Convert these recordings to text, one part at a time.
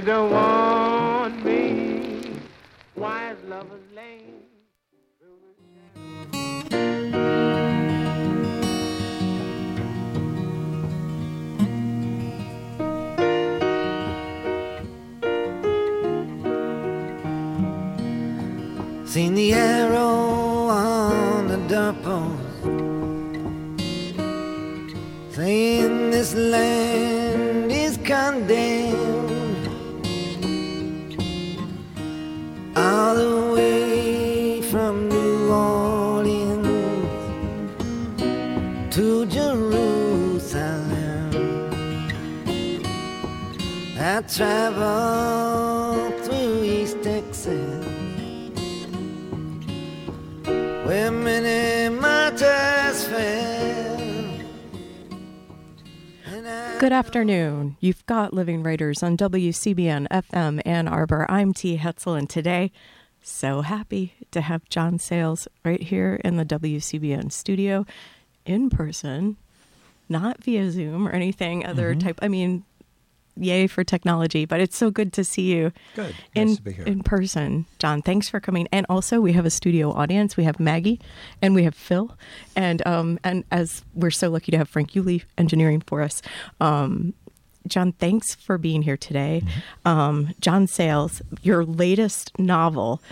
don't want traveled through East Texas where many martyrs fell. Good afternoon. You've got Living Writers on WCBN FM Ann Arbor. I'm T. Hetzel, and today, so happy to have John Sayles right here in the WCBN studio in person, not via Zoom or anything other mm-hmm. type. I mean, yay for technology, but it's so good to see you Good. in Nice to be here. in person, John. Thanks for coming. And also, we have a studio audience. We have Maggie, and we have Phil, and um, and as we're so lucky to have Frank Yulee engineering for us. Um, John, thanks for being here today. Mm-hmm. Um, John Sayles, your latest novel,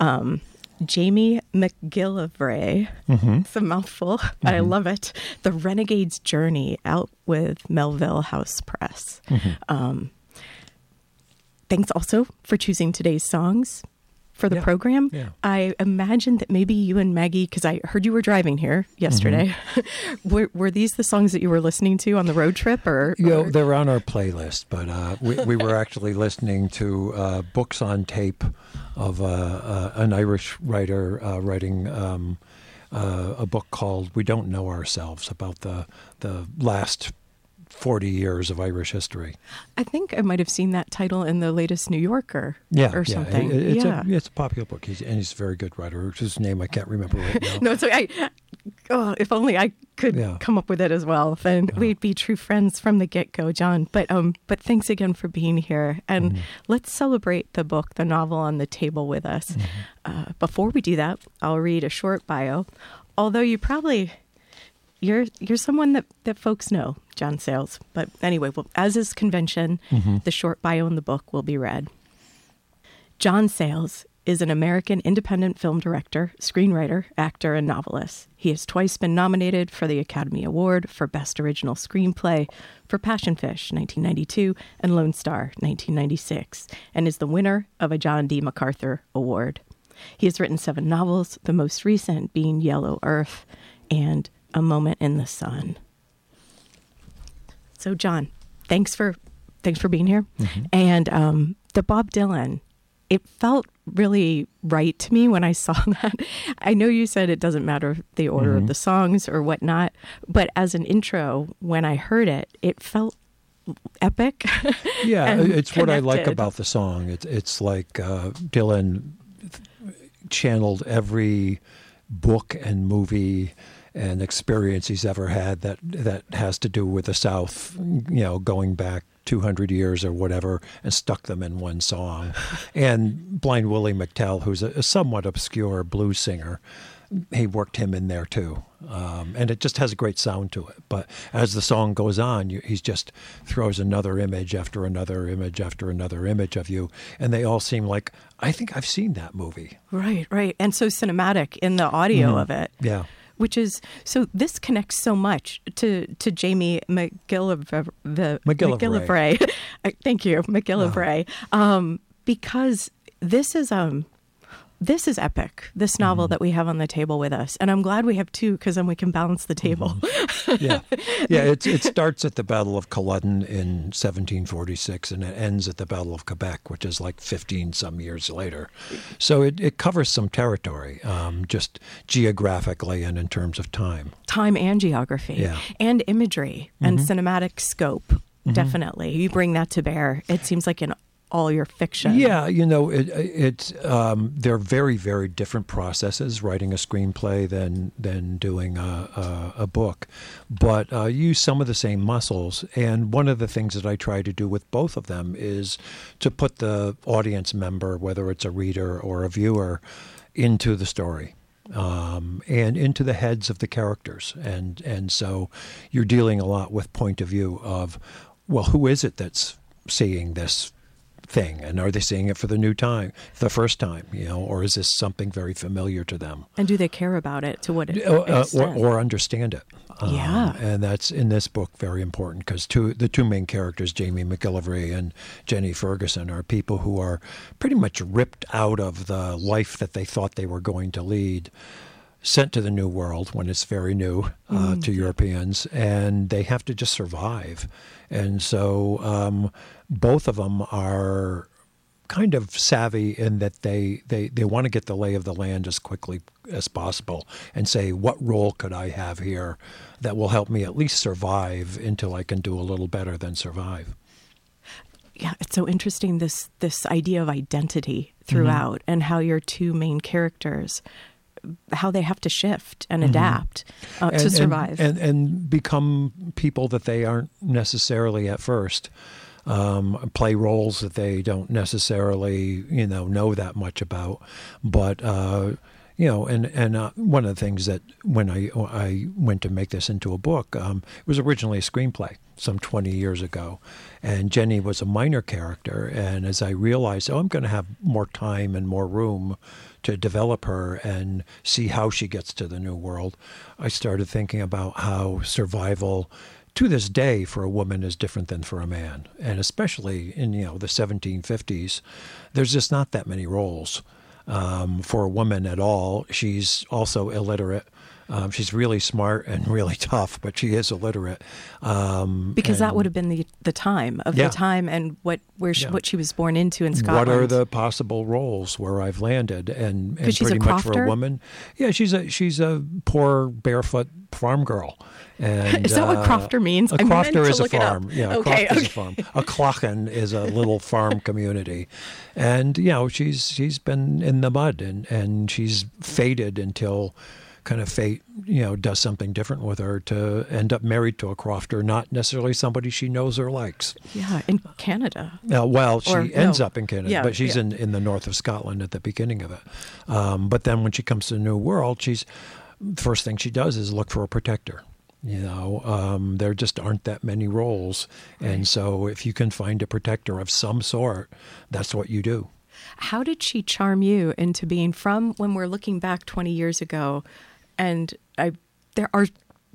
um, Jamie McGillivray. Mm-hmm. It's a mouthful, but I love it. The Renegade's Journey, out with Melville House Press. Mm-hmm. Um, thanks also for choosing today's songs for the Yeah, program. yeah. I imagine that maybe you and Maggie, because I heard you were driving here yesterday, Mm-hmm. were, were these the songs that you were listening to on the road trip, or? You know, they're on our playlist, but uh, we, we were actually listening to uh, books on tape of uh, uh, an Irish writer uh, writing um, uh, a book called "We Don't Know Ourselves" about the the last forty years of Irish history. I think I might have seen that title in the latest New Yorker, Yeah, or yeah, something. it- it's yeah. a it's a popular book, he's, and he's a very good writer. Whose name I can't remember right now. no, it's okay. I, oh, if only I could Yeah. come up with it as well, then we'd be true friends from the get go, John. But um, but thanks again for being here, and let's celebrate the book, the novel on the table with us. Uh, before we do that, I'll read a short bio. Although you probably you're you're someone that, that folks know, John Sayles. But anyway, well, as is convention, the short bio in the book will be read. John Sayles is an American independent film director, screenwriter, actor, and novelist. He has twice been nominated for the Academy Award for Best Original Screenplay for Passion Fish 1992 and Lone Star 1996, and is the winner of a John D. MacArthur Award. He has written seven novels, the most recent being Yellow Earth and A Moment in the Sun. So, John, thanks for thanks for being here. And um, the Bob Dylan, it felt really right to me when I saw that. I know you said it doesn't matter the order of the songs or whatnot, but as an intro, when I heard it, it felt epic. Yeah, it's what I like about the song. It's it's like uh, Dylan channeled every book and movie and experience he's ever had that that has to do with the South. You know, going back 200 years or whatever, and stuck them in one song. and Blind Willie McTell, who's a, a somewhat obscure blues singer. He worked him in there too, um, and it just has a great sound to it. But as the song goes on, you, he just throws another image after another image after another image of you, and they all seem like I think I've seen that movie. right, right. And so cinematic in the audio of it. Yeah. Which is so. This connects so much to to Jamie McGillivray. The McGillivray. Thank you, McGillivray. Um, because this is um, this is epic. This novel mm-hmm. that we have on the table with us, and I'm glad we have two because then we can balance the table. Mm-hmm. yeah, yeah. It it starts at the Battle of Culloden in 1746, and it ends at the Battle of Quebec, which is like 15 some years later. So it, it covers some territory, um, just geographically and in terms of time. Time and geography, Yeah. and imagery and mm-hmm. cinematic scope. Definitely, you bring that to bear. It seems like in all your fiction. Yeah, you know, it, it um, they're very, very different processes writing a screenplay than than doing a, a, a book, but uh, use some of the same muscles. And one of the things that I try to do with both of them is to put the audience member, whether it's a reader or a viewer, into the story. Um, and into the heads of the characters, and and so you're dealing a lot with point of view of, well, who is it that's seeing this thing and are they seeing it for the new time the first time you know or is this something very familiar to them And do they care about it to what it uh, uh, or, extent? or understand it Um, Yeah. and that's in this book very important because two the two main characters jamie mcgillivray and jenny ferguson are people who are pretty much ripped out of the life that they thought they were going to lead sent to the new world when it's very new uh, to Europeans, and they have to just survive. And so um, both of them are kind of savvy in that they, they, they want to get the lay of the land as quickly as possible and say, what role could I have here that will help me at least survive until I can do a little better than survive? yeah, it's so interesting this this idea of identity throughout and how your two main characters how they have to shift and adapt uh, to survive. and, and become people that they aren't necessarily at first. Um, play roles that they don't necessarily, you know, know that much about. But uh, you know, and and uh, one of the things that when I I went to make this into a book, um, it was originally a screenplay some 20 years ago, and Jenny was a minor character. And as I realized, oh, I'm going to have more time and more room to develop her and see how she gets to the new world, I started thinking about how survival to this day for a woman is different than for a man and especially in you know the 1750s there's just not that many roles um, for a woman at all she's also illiterate um, she's really smart and really tough but she is illiterate um, because that would have been the the time of Yeah. the time and what where she, Yeah. what she was born into in Scotland. what are the possible roles where I've landed and, and 'Cause she's a pretty much for a woman yeah she's a she's a poor barefoot farm girl and Is that what uh, crofter means? a crofter is a look it up. farm yeah a Okay, crofter is a farm a clachan is a little farm community and you know she's she's been in the mud and and she's faded until kind of fate you know does something different with her to end up married to a crofter not necessarily somebody she knows or likes yeah in Canada. uh, well, she Or, ends no. up in Canada, Yeah, but she's yeah. in, in the north of Scotland at the beginning of it. Um, but then when she comes to the New World, she's first thing she does is look for a protector. You know, um, there just aren't that many roles, and so if you can find a protector of some sort, that's what you do. How did she charm you into being from when we're looking back 20 years ago and I there are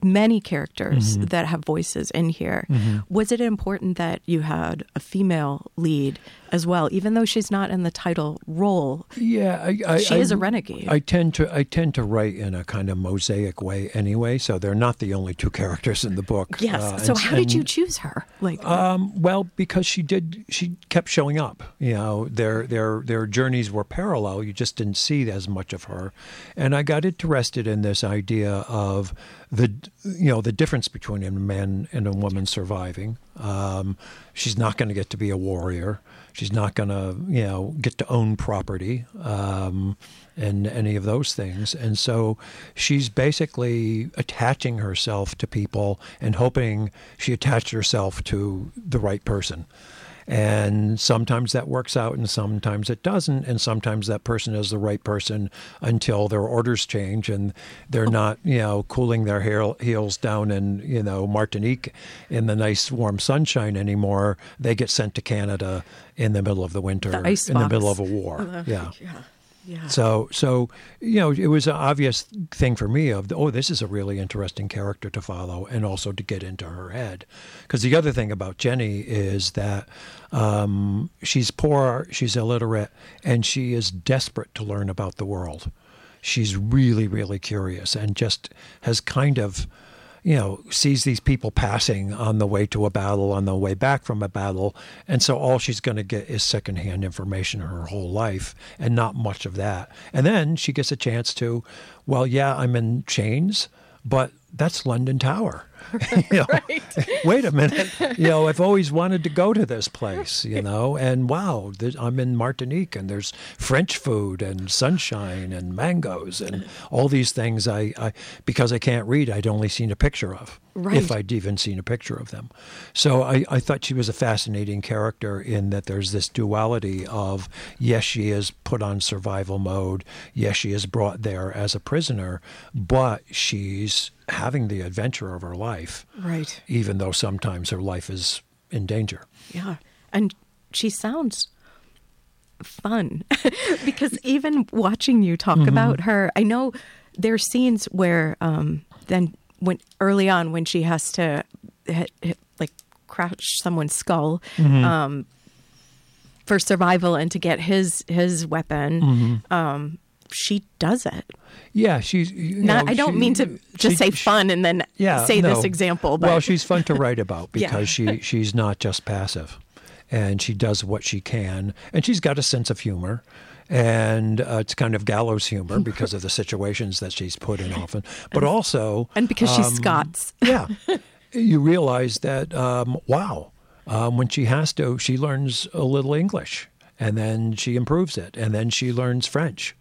many characters Mm-hmm. that have voices in here. Was it important that you had a female lead as well even though she's not in the title role? Yeah, I, I, She I- is a renegade. I tend to I tend to write in a kind of mosaic way anyway, so they're not the only two characters in the book. Yes. Uh, so and- how did you choose her? Like Um, well, because she did, she kept showing up. You know, their their their journeys were parallel. You just didn't see as much of her, and I got interested in this idea of the you know the difference between a man and a woman surviving. Um, she's not going to get to be a warrior. She's not going to you know get to own property. Um, and any of those things. And so she's basically attaching herself to people and hoping she attached herself to the right person. And sometimes that works out and sometimes it doesn't. And sometimes that person is the right person until their orders change and they're not, you know, cooling their hair, heels down in, you know, Martinique in the nice warm sunshine anymore. They get sent to Canada in the middle of the winter, The in the middle of a war. yeah. yeah. Yeah. So, so you know, it was an obvious thing for me of oh, this is a really interesting character to follow, and also to get into her head. Because the other thing about Jenny is that um, she's poor, she's illiterate, and she is desperate to learn about the world. She's really, really curious, and just has kind of you know, sees these people passing on the way to a battle, on the way back from a battle. And so all she's going to get is secondhand information her whole life and not much of that. And then she gets a chance to, well, yeah, I'm in chains, but that's London Tower. You know, Wait a minute. You know, I've always wanted to go to this place, you know, and wow, th- I'm in Martinique and there's French food and sunshine and mangoes and all these things I, I because I can't read, I'd only seen a picture of. Right. If I'd even seen a picture of them. So I, I thought she was a fascinating character in that there's this duality of yes, she is put on survival mode, yes, she is brought there as a prisoner, but she's having the adventure of her life Right. even though sometimes her life is in danger. Yeah. And she sounds fun because even watching you talk Mm-hmm. about her, I know there are scenes where um, then when early on when she has to hit, hit, like crouch someone's skull Mm-hmm. um, for survival and to get his his weapon, Mm-hmm. um, she does it. Yeah, she's. Not, know, I don't she- mean to just she- say fun and then yeah, say this example, but well, she's fun to write about Yeah. because she she's not just passive, and she does what she can, and she's got a sense of humor, and uh, it's kind of gallows humor because of the situations that she's put in often, but also and because she's um, Scots. yeah, you realize that um, wow, um, when she has to, she learns a little English, and then she improves it, and then she learns French.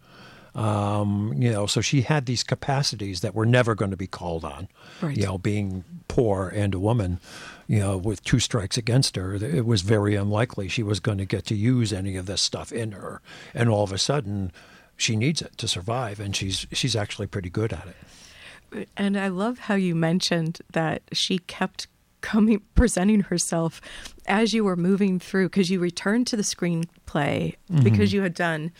Um, you know, so she had these capacities that were never going to be called on. Right. You know, being poor and a woman, you know, with two strikes against her, it was very unlikely she was going to get to use any of this stuff in her. And all of a sudden, she needs it to survive, and she's she's actually pretty good at it. And I love how you mentioned that she kept coming presenting herself as you were moving through because you returned to the screenplay mm-hmm. because you had done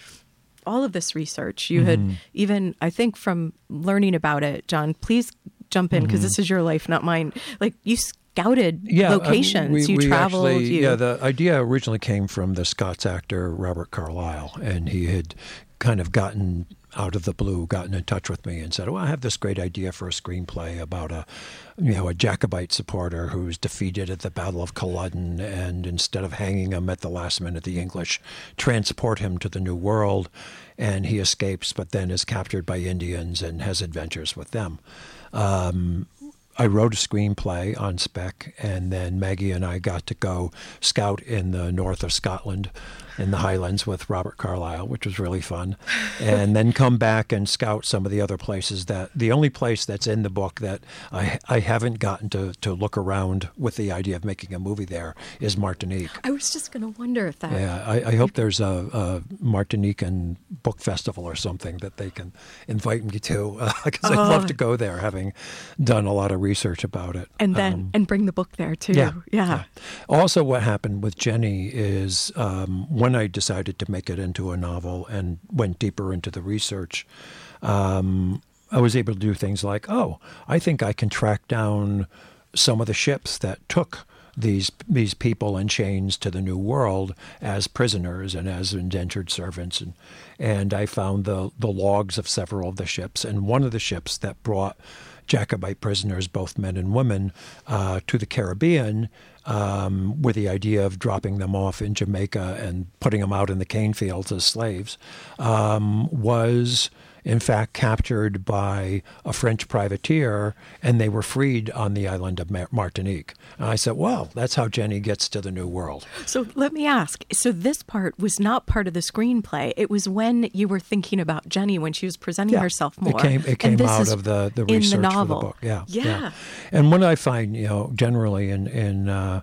all of this research. You had mm-hmm. even I think from learning about it, John, please jump in because mm-hmm. this is your life, not mine. Like you scouted yeah, uh, locations, we- you we traveled, actually- you Yeah, the idea originally came from the Scots actor Robert Carlyle, and he had kind of gotten out of the blue, gotten in touch with me and said, "Well, I have this great idea for a screenplay about a, you know, a Jacobite supporter who's defeated at the Battle of Culloden, and instead of hanging him at the last minute, the English transport him to the New World, and he escapes, but then is captured by Indians and has adventures with them." Um, I wrote a screenplay on spec, and then Maggie and I got to go scout in the north of Scotland, in the Highlands with Robert Carlyle, which was really fun, and then come back and scout some of the other places. That the only place that's in the book that I I haven't gotten to to look around with the idea of making a movie there is Martinique. I was just going to wonder if that Yeah, I, I hope there's a, a Martinican book festival or something that they can invite me to, because I'd love to go there, having done a lot of research about it. and then and bring the book there too. Yeah, yeah. Also, what happened with Jenny is um, when I decided to make it into a novel and went deeper into the research, um, I was able to do things like, oh, I think I can track down some of the ships that took these these people in chains to the New World as prisoners and as indentured servants, and and I found the the logs of several of the ships, and one of the ships that brought Jacobite prisoners, both men and women, uh, to the Caribbean um, with the idea of dropping them off in Jamaica and putting them out in the cane fields as slaves, um, was in fact captured by a French privateer and they were freed on the island of Martinique. And I said, well, that's how Jenny gets to the New World. So let me ask. So this part was not part of the screenplay. It was when you were thinking about Jenny when she was presenting Yeah. herself more. It came, it came out of the, the in research the for the book. Yeah, Yeah. And what I find, you know, generally in in uh,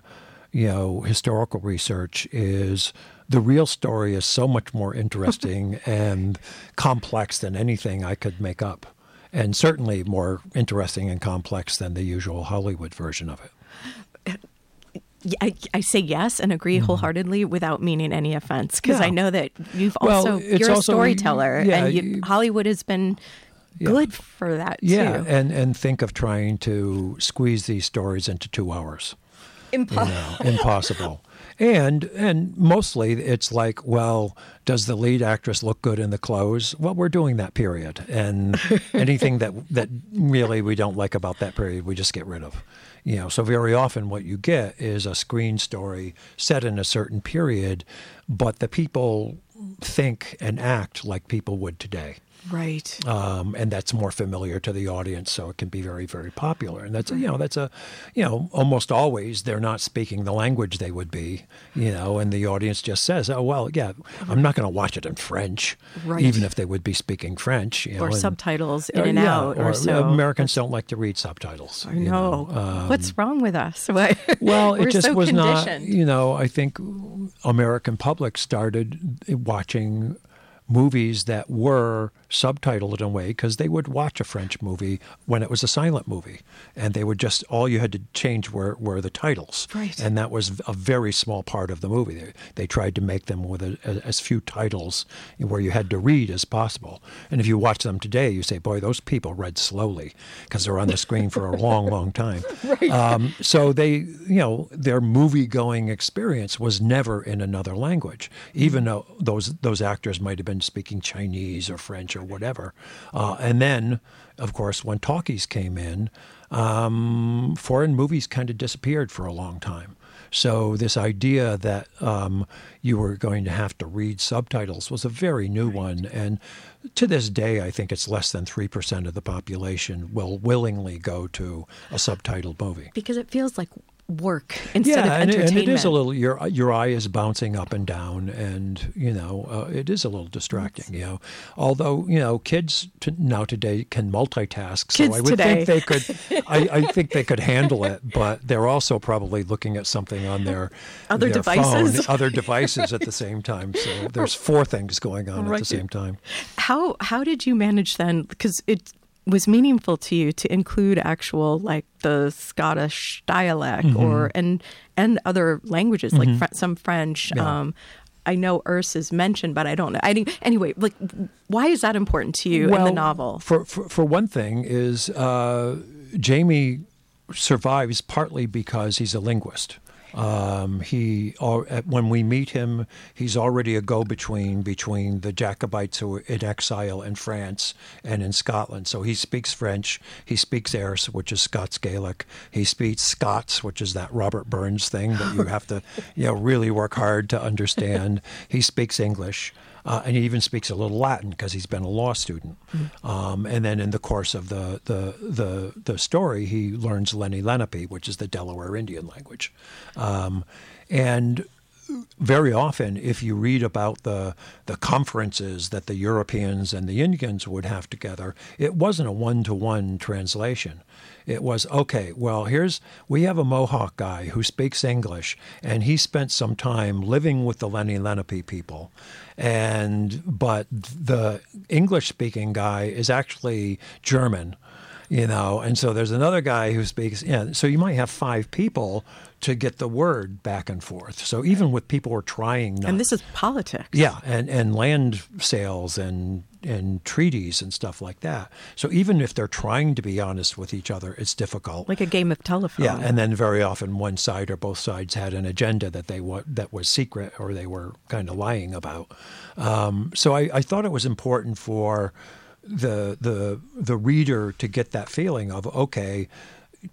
you know historical research is the real story is so much more interesting and complex than anything I could make up, and certainly more interesting and complex than the usual Hollywood version of it. I, I say yes and agree wholeheartedly without meaning any offense because Mm-hmm. Yeah. I know that you've Well, also it's you're a also- storyteller yeah, and you, you- Hollywood has been Yeah. good for that Yeah, too. and and think of trying to squeeze these stories into two hours. Impo- you know, impossible. And and mostly it's like, well, does the lead actress look good in the clothes? Well, we're doing that period, and anything that that really we don't like about that period, we just get rid of. You know, so very often what you get is a screen story set in a certain period, but the people think and act like people would today. Right. Um, and that's more familiar to the audience, so it can be very, very popular. And that's you know that's a, you know, almost always they're not speaking the language they would be, you know, and the audience just says, oh well, yeah, I'm not going to watch it in French, Right. even if they would be speaking French, you know, or and- subtitles in or, and yeah, out, or, so. Americans don't like to read subtitles. I you know. Um, What's wrong with us? Why- well, We're it just so was not. You know, I think American public started watching movies that were subtitled in a way because they would watch a French movie when it was a silent movie, and they would just all you had to change were were the titles, Right. and that was a very small part of the movie. They, they tried to make them with a, as few titles where you had to read as possible. And if you watch them today, you say, "Boy, those people read slowly because they're on the screen for a long, long time." right. um, so they, you know, their movie-going experience was never in another language, even though those those actors might have been speaking Chinese or French or whatever. Uh, and then, of course, when talkies came in, um, foreign movies kind of disappeared for a long time. So this idea that um, you were going to have to read subtitles was a very new one, and to this day, I think it's less than three percent of the population will willingly go to a subtitled movie. because it feels like work instead of yeah, and, it- entertainment. and it is a little your your eye is bouncing up and down, and you know uh, it is a little distracting. You know, although you know kids to, now today can multitask, so Kids I would today. think they could. I, I think they could handle it, but they're also probably looking at something on their Other their devices. phone, other devices at the same time. So there's four things going on at the same time. How how did you manage then? Because it was meaningful to you to include actual like the Scottish dialect Mm-hmm. or and and other languages like fr- some French. Yeah. Um, I know Erse is mentioned, but I don't know. I didn't, anyway, like, why is that important to you in the novel? For, for, for one thing, is uh, Jamie survives partly because he's a linguist. Um, he when we meet him, he's already a go-between between the Jacobites who are in exile in France and in Scotland. So he speaks French. He speaks Erse, which is Scots Gaelic. He speaks Scots, which is that Robert Burns thing that you have to, you know, really work hard to understand. He speaks English. Uh, and he even speaks a little Latin because he's been a law student. Um, and then in the course of the, the, the, the story, he learns Lenni Lenape, which is the Delaware Indian language. Um, and very often, if you read about the the conferences that the Europeans and the Indians would have together, it wasn't a one to one translation. It was okay. Well, here's we have a Mohawk guy who speaks English, and he spent some time living with the Lenni Lenape people, and but the English speaking guy is actually German you know and so there's another guy who speaks yeah so you might have five people to get the word back and forth so even with people who are trying not, And this is politics. yeah and and land sales and and treaties and stuff like that so even if they're trying to be honest with each other it's difficult Like a game of telephone. yeah, and then very often one side or both sides had an agenda that they wa- that was secret or they were kind of lying about. Um, so I, I thought it was important for the the the reader to get that feeling of okay.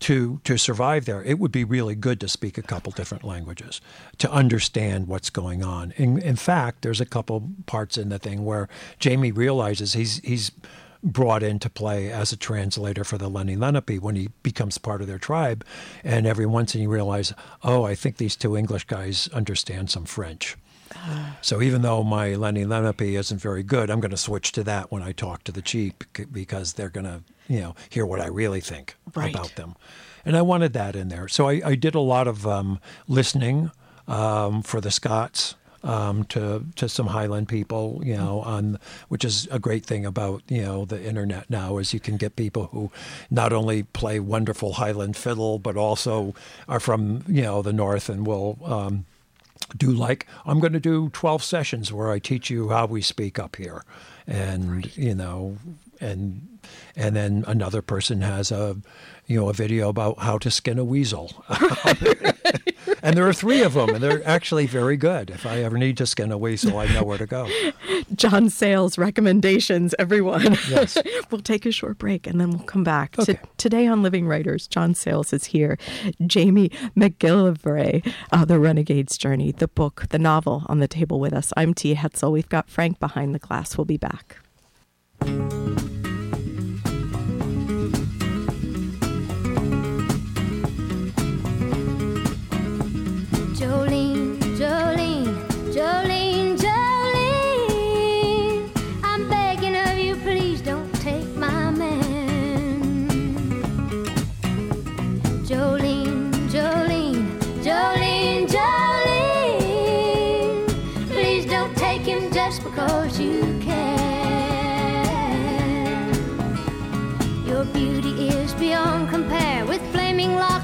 To to survive there, it would be really good to speak a couple different languages to understand what's going on. In, in fact, there's a couple parts in the thing where Jamie realizes he's he's brought into play as a translator for the Lenni Lenape when he becomes part of their tribe. And every once in a you realize, oh, I think these two English guys understand some French. So even though my Lenni Lenape isn't very good, I'm going to switch to that when I talk to the chief because they're going to, you know, hear what I really think Right. about them. And I wanted that in there. So I, I did a lot of um, listening um, for the Scots um, to to some Highland people, you know, on which is a great thing about you know the internet now is you can get people who not only play wonderful Highland fiddle but also are from you know the north and will. Um, do like I'm going to do 12 sessions where I teach you how we speak up here, and you know, and and then another person has a you know a video about how to skin a weasel. and there are three of them, and they're actually very good. If I ever need to skin a weasel, I know where to go. John Sayles recommendations, everyone. Yes. we'll take a short break and then we'll come back. Okay. To, today on Living Writers, John Sayles is here. Jamie McGillivray, uh, The Renegade's Journey, the book, the novel on the table with us. I'm Tia Hetzel. We've got Frank behind the glass. We'll be back.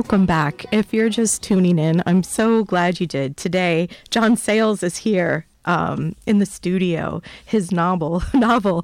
Welcome back. If you're just tuning in, I'm so glad you did. Today, John Sayles is here um, in the studio. His novel, novel.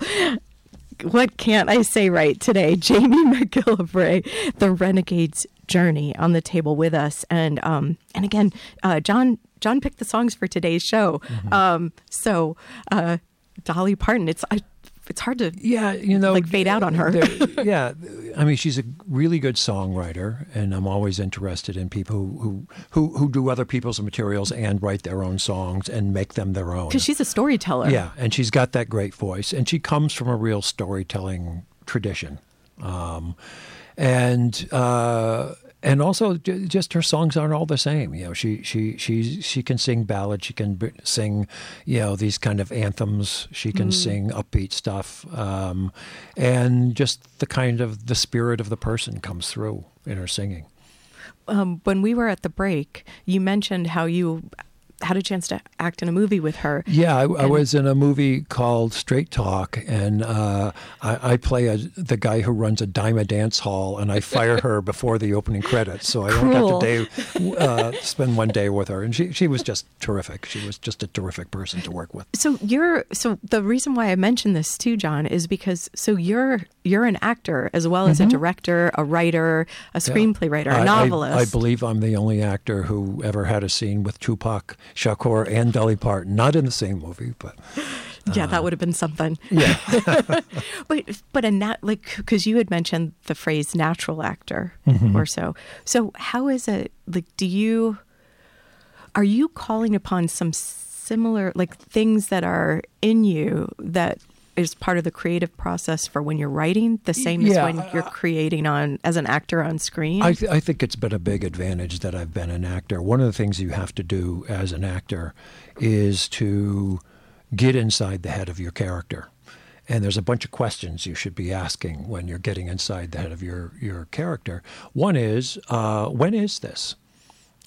What can't I say right today? Jamie McGillivray, The Renegade's Journey, on the table with us, and um, and again, uh, John John picked the songs for today's show. Um, so uh, Dolly Parton, it's I, it's hard to Yeah, you know, Like fade out on her. yeah, I mean, she's a really good songwriter, and I'm always interested in people who who who, do other people's materials and write their own songs and make them their own. because she's a storyteller. Yeah, and she's got that great voice, and she comes from a real storytelling tradition, um, and uh, and also just her songs aren't all the same. You know, she she she she can sing ballads, she can b- sing, you know, these kind of anthems. She can sing upbeat stuff, um, and just the kind of the spirit of the person comes through in her singing. um, when we were at the break, you mentioned how you had a chance to act in a movie with her. Yeah, I, I was in a movie called Straight Talk, and uh, I, I play a, the guy who runs a dime a dance hall, and I fire her before the opening credits, so I don't have to day, uh, spend one day with her. And she she was just terrific. She was just a terrific person to work with. So you're so the reason why I mentioned this too, John, is because so you're you're an actor as well as a director, a writer, a screenplay writer, Mm-hmm. I- a I- novelist. I, believe I'm the only actor who ever had a scene with Tupac Shakur and Dolly Parton, not in the same movie, but yeah, that would have been something. yeah. But but a nat like because you had mentioned the phrase natural actor Mm-hmm. or so. So how is it like? Do you are you calling upon some similar like things that are in you that is part of the creative process for when you're writing the same Yeah, as when you're creating on as an actor on screen? I, th- I think it's been a big advantage that I've been an actor. One of the things you have to do as an actor is to get inside the head of your character. And there's a bunch of questions you should be asking when you're getting inside the head of your, your character. One is, uh, when is this?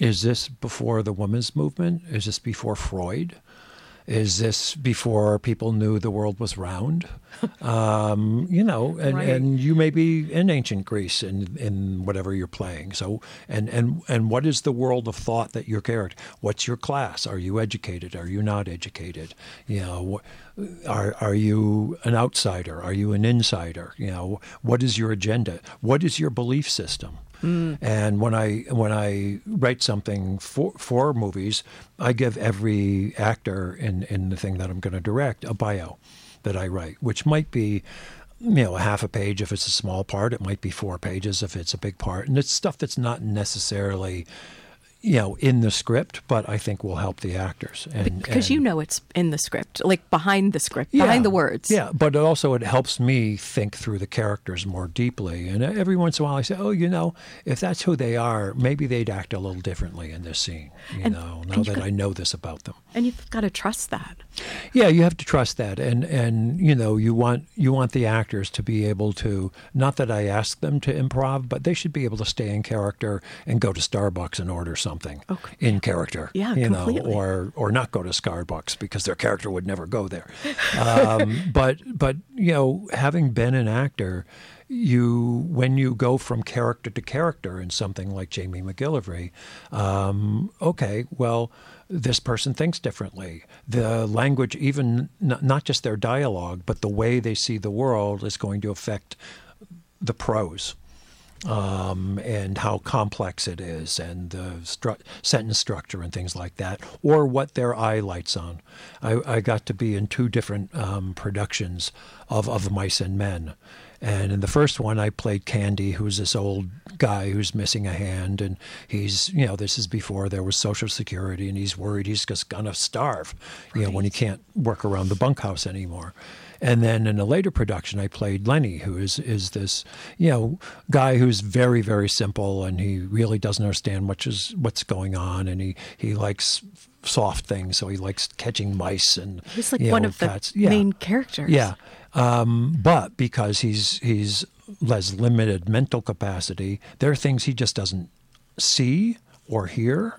Is this before the women's movement? Is this before Freud? Is this before people knew the world was round? Um, you know, and, Right. and you may be in ancient Greece in, in whatever you're playing. So, and, and, and what is the world of thought that your character? What's your class? Are you educated? Are you not educated? You know, are are you an outsider? Are you an insider? You know, what is your agenda? What is your belief system? And when I when I write something for for movies, I give every actor in in the thing that I'm going to direct a bio that I write, which might be you know a half a page if it's a small part. It might be four pages if it's a big part, and it's stuff that's not necessarily you know, in the script, but I think will help the actors. And, because you know it's in the script, like behind the script, behind the words. Yeah, but it also it helps me think through the characters more deeply. And every once in a while, I say, "Oh, you know, if that's who they are, maybe they'd act a little differently in this scene." You And- know, now you that could- I know this about them. And you've got to trust that. Yeah, you have to trust that, and and you know, you want you want the actors to be able to. Not that I ask them to improv, but they should be able to stay in character and go to Starbucks and order something Okay. in character. Yeah, you completely. know, or or not go to Starbucks because their character would never go there. Um, but but you know, having been an actor. You, when you go from character to character in something like Jamie McGillivray, um, okay, well, this person thinks differently. The language, even not, not just their dialogue, but the way they see the world, is going to affect the prose um, and how complex it is, and the stru- sentence structure and things like that, or what their eye lights on. I, I got to be in two different um, productions of, of Mice and Men. And in the first one, I played Candy, who's this old guy who's missing a hand. And he's, you know, this is before there was Social Security, and he's worried he's just going to starve, you know, when he can't work around the bunkhouse anymore. And then in a later production, I played Lennie, who is is this you know guy who's very very simple, and he really doesn't understand much is what's going on, and he he likes soft things, so he likes catching mice and He's like you one know, of the. Yeah. main characters. Yeah, um, but because he's he's has limited mental capacity, there are things he just doesn't see or hear.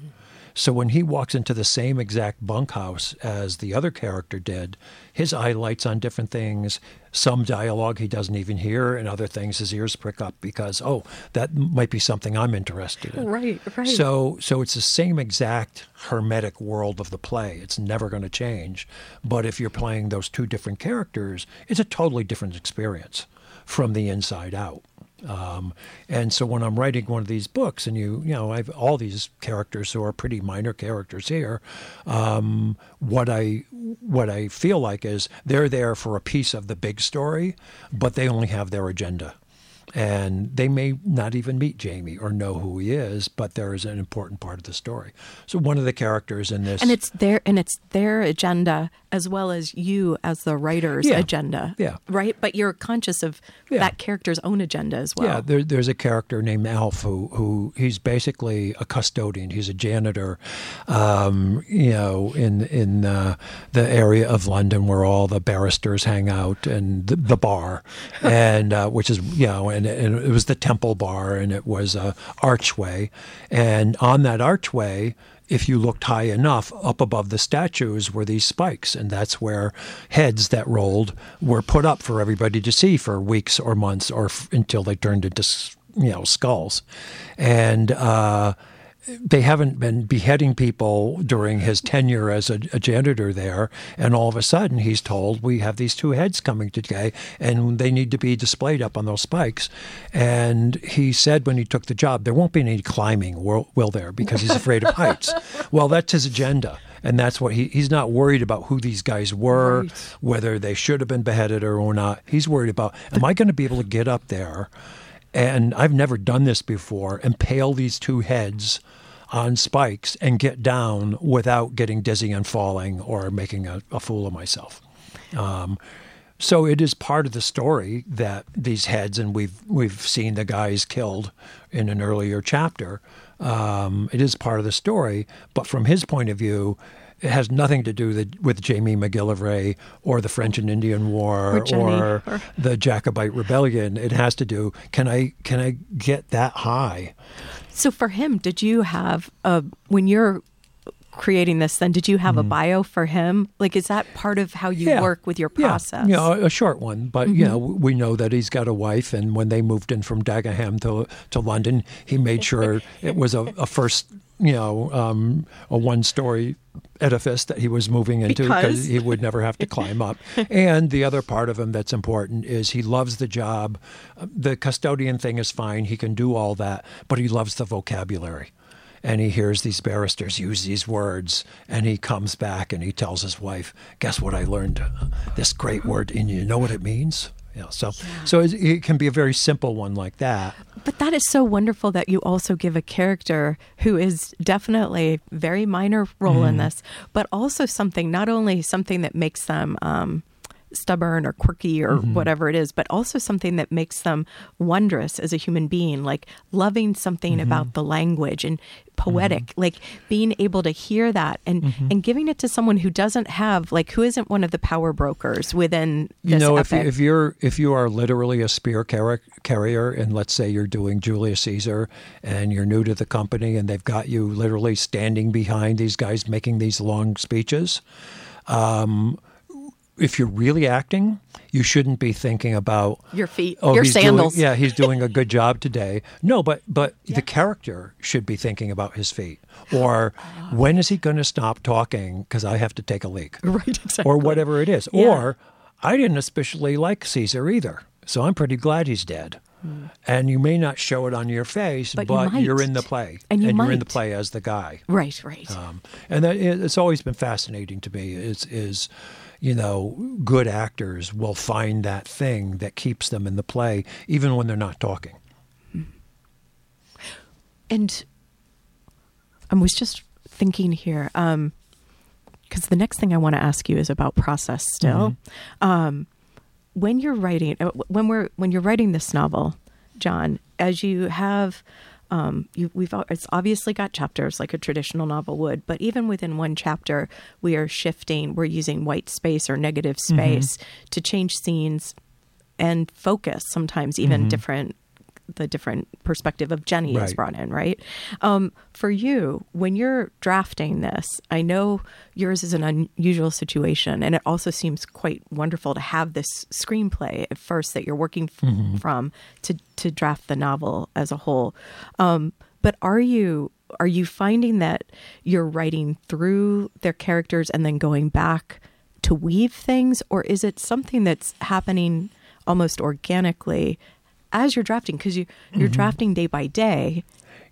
So when he walks into the same exact bunkhouse as the other character did, his eye lights on different things. Some dialogue he doesn't even hear, and other things his ears prick up because oh, that might be something I'm interested in. Right, right. So so it's the same exact hermetic world of the play. It's never going to change. But if you're playing those two different characters, it's a totally different experience from the inside out. Um, and so when I'm writing one of these books, and you you know I have all these characters who are pretty minor characters here, um, what I what I feel like is they're there for a piece of the big story, but they only have their agenda and they may not even meet Jamie or know who he is, but there is an important part of the story. So one of the characters in this, And it's their and it's their agenda as well as you as the writer's Yeah. agenda. Yeah. Right? But you're conscious of Yeah. that character's own agenda as well. yeah, there, there's a character named Alf who, who he's basically a custodian. He's a janitor, um, you know, in in uh, the area of London where all the barristers hang out and the, the bar, and uh, which is you know, and, and it was the Temple Bar, and it was a archway, and on that archway. If you looked high enough, up above the statues were these spikes, and that's where heads that rolled were put up for everybody to see for weeks or months, or f- until they turned into you know skulls. And uh, they haven't been beheading people during his tenure as a, a janitor there, and all of a sudden he's told we have these two heads coming today, and they need to be displayed up on those spikes. And he said when he took the job, there won't be any climbing, will, will there? Because he's afraid of heights. Well, that's his agenda. And that's what he, he's not worried about who these guys were, Right. whether they should have been beheaded or not. He's worried about, am I going to be able to get up there? And I've never done this before, impale these two heads on spikes and get down without getting dizzy and falling or making a, a fool of myself. Um, so it is part of the story that these heads, and we've we've seen the guys killed in an earlier chapter. Um, it is part of the story, but from his point of view, it has nothing to do with, with Jamie McGillivray or the French and Indian War Or or or- the Jacobite Rebellion. It has to do can I can I get that high? So for him, did you have a when you're creating this then did you have a bio for him? Like is that part of how you Mm-hmm. Yeah. work with your process? Yeah, you know, a short one, but you know, we know that he's got a wife, and when they moved in from Dagenham to to London, he made sure it was a, a first, you know, um, a one-story edifice that he was moving into Because? he would never have to climb up. And the other part of him that's important is he loves the job. The custodian thing is fine; he can do all that, but he loves the vocabulary and he hears these barristers use these words and he comes back and he tells his wife guess what i learned this great word and you. Know what it means? You know, so so it, it can be a very simple one like that. But that is so wonderful that you also give a character who is definitely a very minor role in this, but also something not only something that makes them um, stubborn or quirky or mm-hmm. whatever it is, but also something that makes them wondrous as a human being, like loving something mm-hmm. about the language and poetic, mm-hmm. like being able to hear that and and giving it to someone who doesn't have like who isn't one of the power brokers within this you know, if, epic. if you're if you are literally a spear car- carrier, and let's say you're doing Julius Caesar, and you're new to the company, and they've got you literally standing behind these guys making these long speeches. Um, if you're really acting, you shouldn't be thinking about Your feet, Oh, your he's doing- sandals. yeah, he's doing a good job today. No, but but the character should be thinking about his feet, or when is he going to stop talking because I have to take a leak, Right, exactly. or whatever it is. Yeah. Or I didn't especially like Caesar either, so I'm pretty glad he's dead. And you may not show it on your face. But but, you you're in the play, And you are in the play as the guy. right, right. Um, and that, it's always been fascinating to me. Is is you know good actors will find that thing that keeps them in the play even when they're not talking. And I was just thinking here, because the next thing I want to ask you is about process. Still, um, when you're writing, uh, when we're when you're writing this novel, John, as you have. Um, you, we've it's obviously got chapters like a traditional novel would, but even within one chapter, we are shifting. We're using white space or negative space to change scenes and focus. Sometimes even different the different perspective of Jenny is brought in, right? Um, for you, when you're drafting this, I know yours is an unusual situation, and it also seems quite wonderful to have this screenplay at first that you're working f- from to to draft the novel as a whole. Um, but are you are you finding that you're writing through their characters and then going back to weave things, or is it something that's happening almost organically as you're drafting? Because you you're drafting day by day.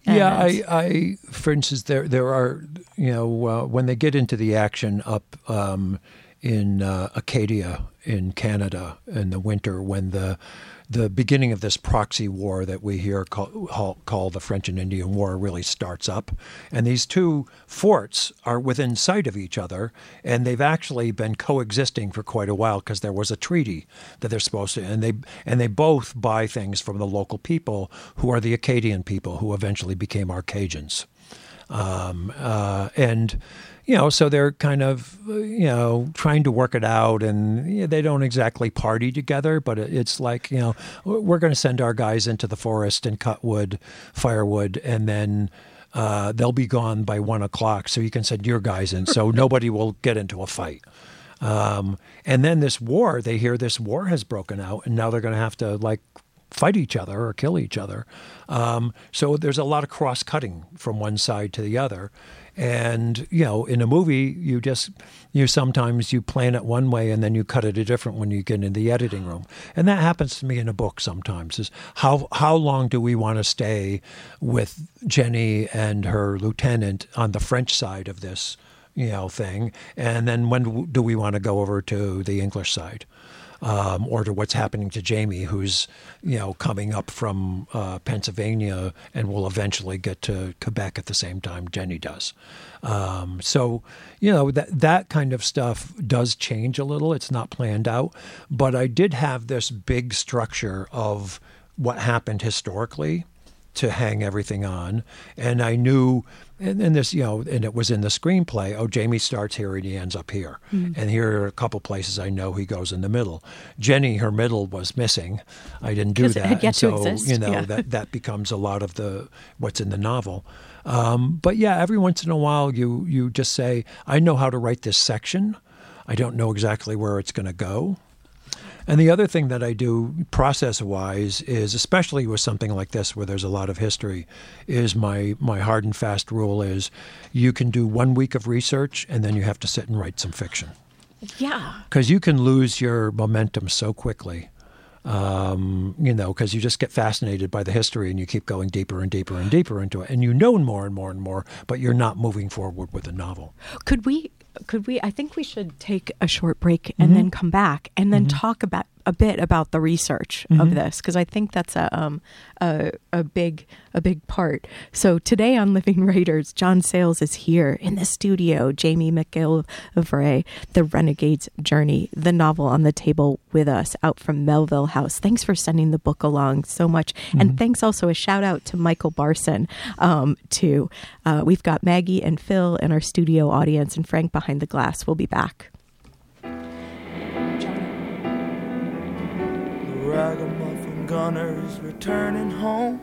Yeah, I, I, for instance, there there are, you know, uh, when they get into the action up um, in uh, Acadia in Canada in the winter, when the the beginning of this proxy war that we hear call, call the French and Indian War really starts up, and these two forts are within sight of each other, and they've actually been coexisting for quite a while because there was a treaty that they're supposed to, and they and they both buy things from the local people who are the Acadian people who eventually became Arcadians um, uh, and you know, so they're kind of uh, you know trying to work it out, and you know, they don't exactly party together, but it's like you know we're going to send our guys into the forest and cut wood, firewood, and then. Uh, they'll be gone by one o'clock, so you can send your guys in, so nobody will get into a fight. Um, and then this war, they hear this war has broken out, and now they're going to have to like fight each other or kill each other. Um, so there's a lot of cross cutting from one side to the other. And you know, in a movie, you just you sometimes you plan it one way and then you cut it a different when you get in the editing room. And that happens to me in a book sometimes. Is how how long do we want to stay with Jenny and her lieutenant on the French side of this? you know thing and then when do we want to go over to the english side um, or to what's happening to jamie who's you know coming up from uh, pennsylvania and will eventually get to quebec at the same time jenny does. Um, so you know that that kind of stuff does change a little. It's not planned out. But i did have this big structure of what happened historically to hang everything on. And I knew, and, and this, you know, and it was in the screenplay. Oh, Jamie starts here and he ends up here. And here are a couple places I know he goes in the middle. Jenny, her middle was missing. I didn't do that. and to so, exist, you know, yeah. that, that becomes a lot of the what's in the novel. Um, but yeah, every once in a while you you just say, I know how to write this section. I don't know exactly where it's going to go. And the other thing that I do process wise is, especially with something like this where there's a lot of history, is my, my hard and fast rule is you can do one week of research and then you have to sit and write some fiction. yeah. Because you can lose your momentum so quickly. Um, you know, because you just get fascinated by the history and you keep going deeper and deeper and deeper into it. And you know more and more and more, but you're not moving forward with the novel. Could we? Could we? I think we should take a short break and then mm-hmm. come back and then mm-hmm. talk about a bit about the research of this because I think that's a, um, a a big a big part. So today on Living Writers, John Sayles is here in the studio. Jamie McGillivray, The Renegade's Journey, the novel on the table with us out from Melville House. Thanks for sending the book along so much, and thanks also a shout out to Michael Barson. Um, too, uh, we've got Maggie and Phil in our studio audience, and Frank behind the glass. We'll be back. Ragamuffin gunner's returning home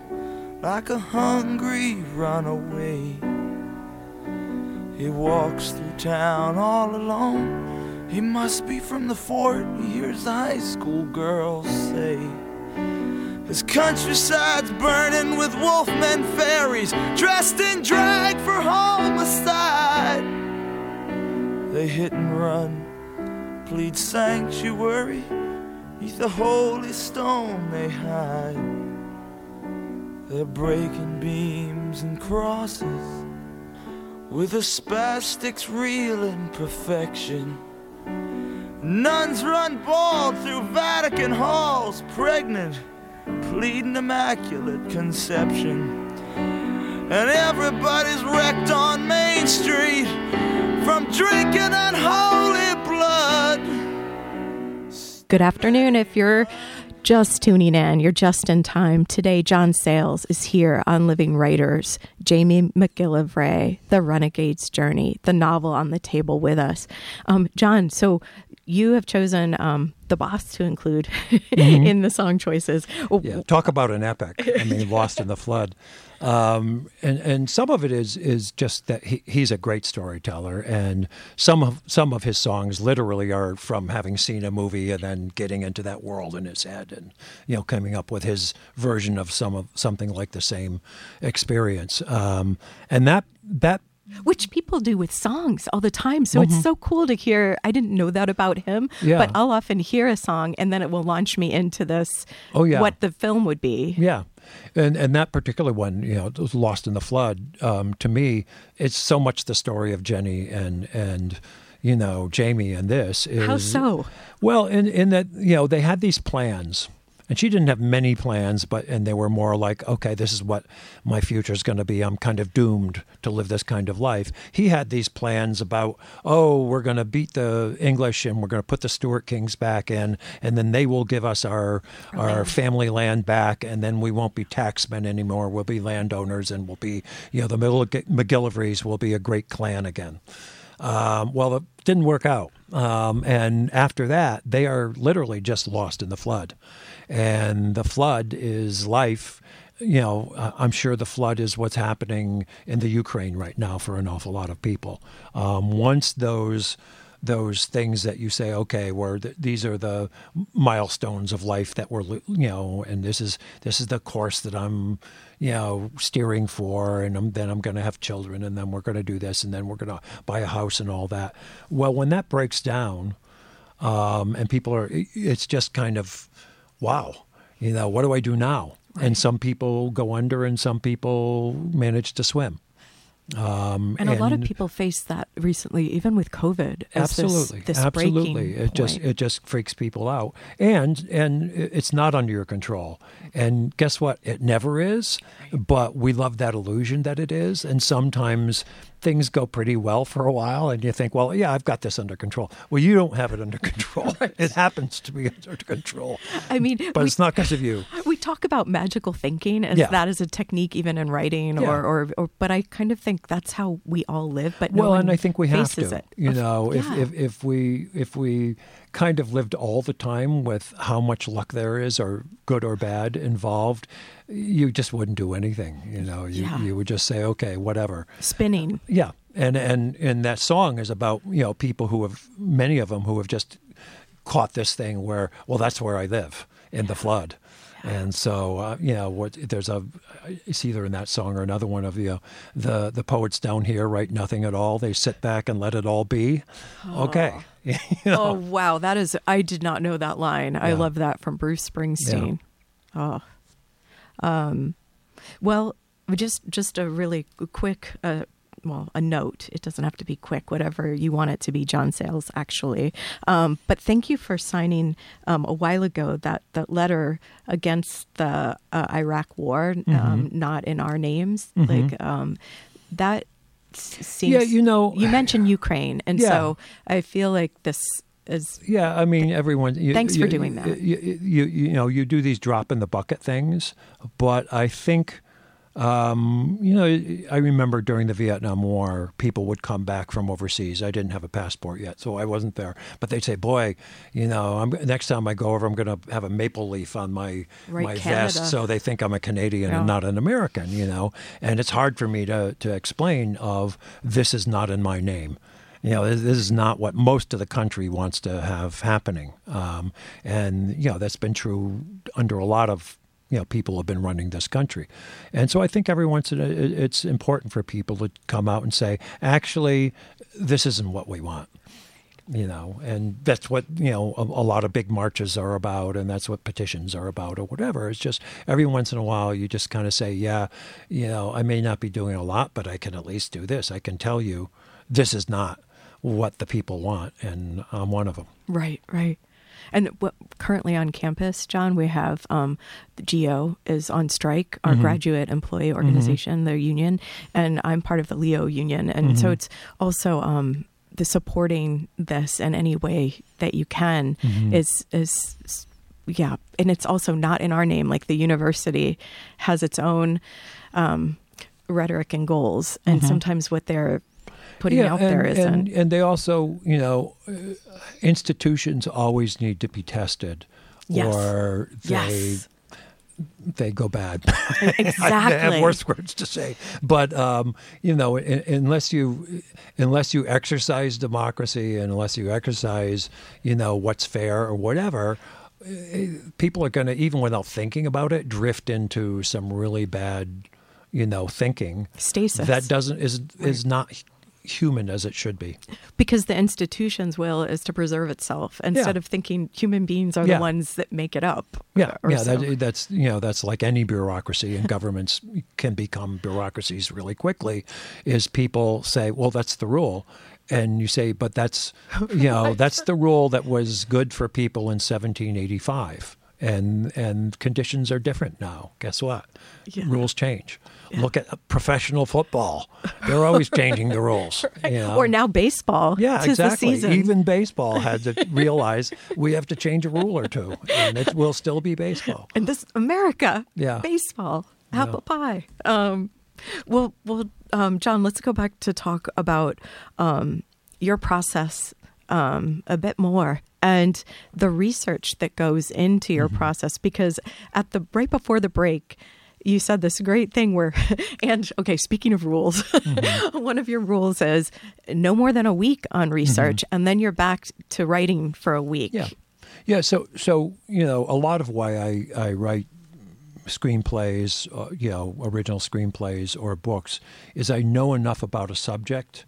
like a hungry runaway. He walks through town all alone. He must be from the fort, he hears the high school girls say. His countryside's burning with wolfmen fairies dressed in drag for homicide. They hit and run, plead sanctuary. Neath the holy stone they hide. They're breaking beams and crosses with the spastics real in perfection. Nuns run bald through Vatican halls, pregnant, pleading immaculate conception. And everybody's wrecked on Main Street from drinking unholy blood. Good afternoon. If you're just tuning in, you're just in time. Today, John Sayles is here on Living Writers. Jamie McGillivray, The Renegade's Journey, the novel on the table with us. Um, John, so you have chosen um, the boss to include in the song choices. Yeah, talk about an epic. I mean, Lost in the Flood, um, and and some of it is is just that he, he's a great storyteller, and some of some of his songs literally are from having seen a movie and then getting into that world in his head, and you know coming up with his version of some of something like the same experience, um, and that that which people do with songs all the time. So it's so cool to hear. I didn't know that about him, Yeah. but I'll often hear a song and then it will launch me into this. Oh, yeah. what the film would be. Yeah, and and that particular one, you know, was Lost in the Flood. Um, to me, it's so much the story of Jenny and and you know Jamie and this is How so? Well, in in that you know they had these plans. And she didn't have many plans, but and they were more like, okay, this is what my future is going to be. I'm kind of doomed to live this kind of life. He had these plans about, oh, we're going to beat the English and we're going to put the Stuart Kings back in, and then they will give us our our family land back, and then we won't be taxmen anymore. We'll be landowners, and we'll be, you know, the Middle McGillivrays will be a great clan again. Um, well, it didn't work out. Um, and after that, they are literally just lost in the flood. And the flood is life. You know, uh, I'm sure the flood is what's happening in the Ukraine right now for an awful lot of people. Um, once those those things that you say, okay, where th- these are the milestones of life that we're, you know, and this is this is the course that I'm, you know, steering for, and I'm, then I'm going to have children, and then we're going to do this, and then we're going to buy a house and all that. Well, when that breaks down, um, and people are, it's just kind of, wow, you know, what do I do now? And some people go under, and some people manage to swim. Um, And a lot of people face that recently, even with COVID. Absolutely this, this absolutely. it just it just freaks people out. And and it's not under your control. And guess what? It never is but we love that illusion that it is. And sometimes things go pretty well for a while and you think well yeah i've got this under control well you don't have it under control it happens to be under control I mean, but we, it's not because of you we talk about magical thinking as Yeah. that is a technique, even in writing, Yeah. or, or, or. But I kind of think that's how we all live. But no well, and I think we have to. It. You know, if, if if we if we kind of lived all the time with how much luck there is, or good or bad involved, you just wouldn't do anything. You know, you Yeah. you would just say, okay, whatever. spinning. Yeah, and and and that song is about you know people who have many of them who have just caught this thing where well that's where I live in the flood. And so, uh, you know, what there's a, it's either in that song or another one of you know, the the poets down here write nothing at all. They sit back and let it all be. Okay, you know, Oh wow, that is I did not know that line. I love that from Bruce Springsteen. Oh. Um well, just just a really quick uh, well, a note. It doesn't have to be quick, whatever you want it to be, John Sayles, actually. Um, but thank you for signing um, a while ago that, that letter against the uh, Iraq war, Mm-hmm. um, not in our names. Like, um, that seems. Yeah, you know- You mentioned Ukraine. And Yeah. so I feel like this is. Yeah, I mean, everyone. You, Thanks for you- doing that. You, you, you know, you do these drop in the bucket things, but I think, um, you know, I remember during the Vietnam War, people would come back from overseas. I didn't have a passport yet, so I wasn't there. But they'd say, "Boy, you know, I'm, next time I go over, I'm going to have a maple leaf on my Right, my Canada. vest, so they think I'm a Canadian Yeah. and not an American." You know, and it's hard for me to to explain of this is not in my name you know, this this is not what most of the country wants to have happening. Um, and, you know, that's been true under a lot of, you know, people have been running this country. And so I think every once in a it- it's important for people to come out and say, actually, this isn't what we want. You know, and that's what, you know, a, a lot of big marches are about, and that's what petitions are about, or whatever. It's just every once in a while you just kind of say, yeah, you know, I may not be doing a lot, but I can at least do this. I can tell you this is not what the people want, and I'm one of them. Right, right. And what, currently on campus, John, we have um, the GEO is on strike, our graduate employee organization, the union, and I'm part of the Leo union. And so it's also um, the supporting this in any way that you can is is yeah, and it's also not in our name. Like the university has its own um, rhetoric and goals, and sometimes what they're putting out and, there isn't. And, and they also, you know, uh, institutions always need to be tested, Yes. or they yes, they go bad. exactly. I have worse words to say, but um, you know, unless you unless you exercise democracy and unless you exercise, you know, what's fair or whatever, eh, people are going to even without thinking about it drift into some really bad, you know, thinking Stasis. that doesn't is is not human as it should be. because the institution's will is to preserve itself instead Yeah. of thinking human beings are Yeah. the ones that make it up. Yeah, yeah, so. that, that's you know that's like any bureaucracy, and governments can become bureaucracies really quickly. Is people say, "Well, that's the rule," and you say, "But that's you know that's the rule that was good for people in 1785." And and conditions are different now. Guess what? Yeah. Rules change. Look at professional football; they're always changing the rules. you know? Or now baseball. Yeah, Tis exactly. Even baseball had to realize we have to change a rule or two, and it will still be baseball. and this America, Yeah. baseball, apple pie. Um, well, well, um, John, let's go back to talk about um, your process um, a bit more and the research that goes into your Mm-hmm. process. Because at the right before the break, you said this great thing where, and okay, speaking of rules, Mm-hmm. one of your rules is no more than a week on research, and then you're back to writing for a week. Yeah, yeah. So, so you know, a lot of why I I write screenplays, uh, you know, original screenplays or books, is I know enough about a subject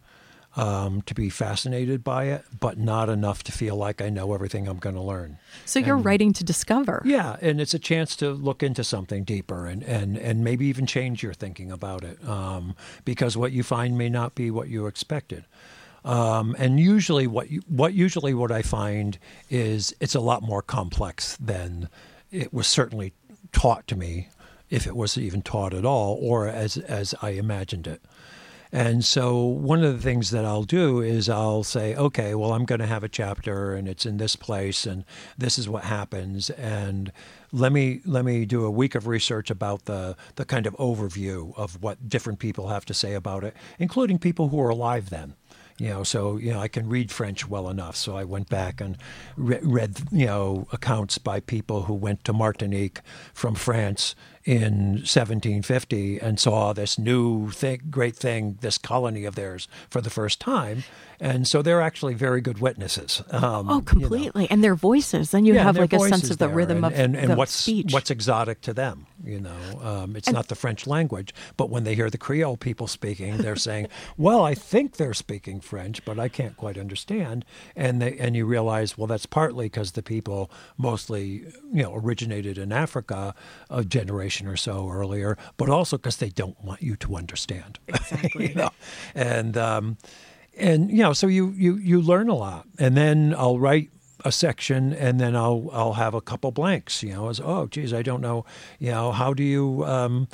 um, to be fascinated by it, but not enough to feel like I know everything I'm going to learn. So you're writing to discover. Yeah, and it's a chance to look into something deeper and, and, and maybe even change your thinking about it um, because what you find may not be what you expected. Um, and usually, what you, what usually what I find is it's a lot more complex than it was certainly taught to me, if it was even taught at all, or as as I imagined it. And so one of the things that I'll do is I'll say, okay, well, I'm going to have a chapter and it's in this place and this is what happens and let me let me do a week of research about the the kind of overview of what different people have to say about it, including people who are alive then. You know, so you know I can read French well enough. So I went back and re- read you know accounts by people who went to Martinique from France in 1750 and saw this new thing, great thing, this colony of theirs for the first time. And so they're actually very good witnesses. Um, Oh, you know. completely. And their voices. Then you Yeah, have like a sense of the there, rhythm and, of and, and the what's speech. what's exotic to them. You know, um, it's not the French language, but when they hear the Creole people speaking, they're saying, "Well, I think they're speaking French, but I can't quite understand." And they and you realize, well, that's partly because the people mostly, you know, originated in Africa a generation generation or so earlier, but also because they don't want you to understand. Exactly. you know? And um, and you know, so you you you learn a lot, and then I'll write a section, and then I'll I'll have a couple blanks. You know, as oh, geez, I don't know. You know, how do you um,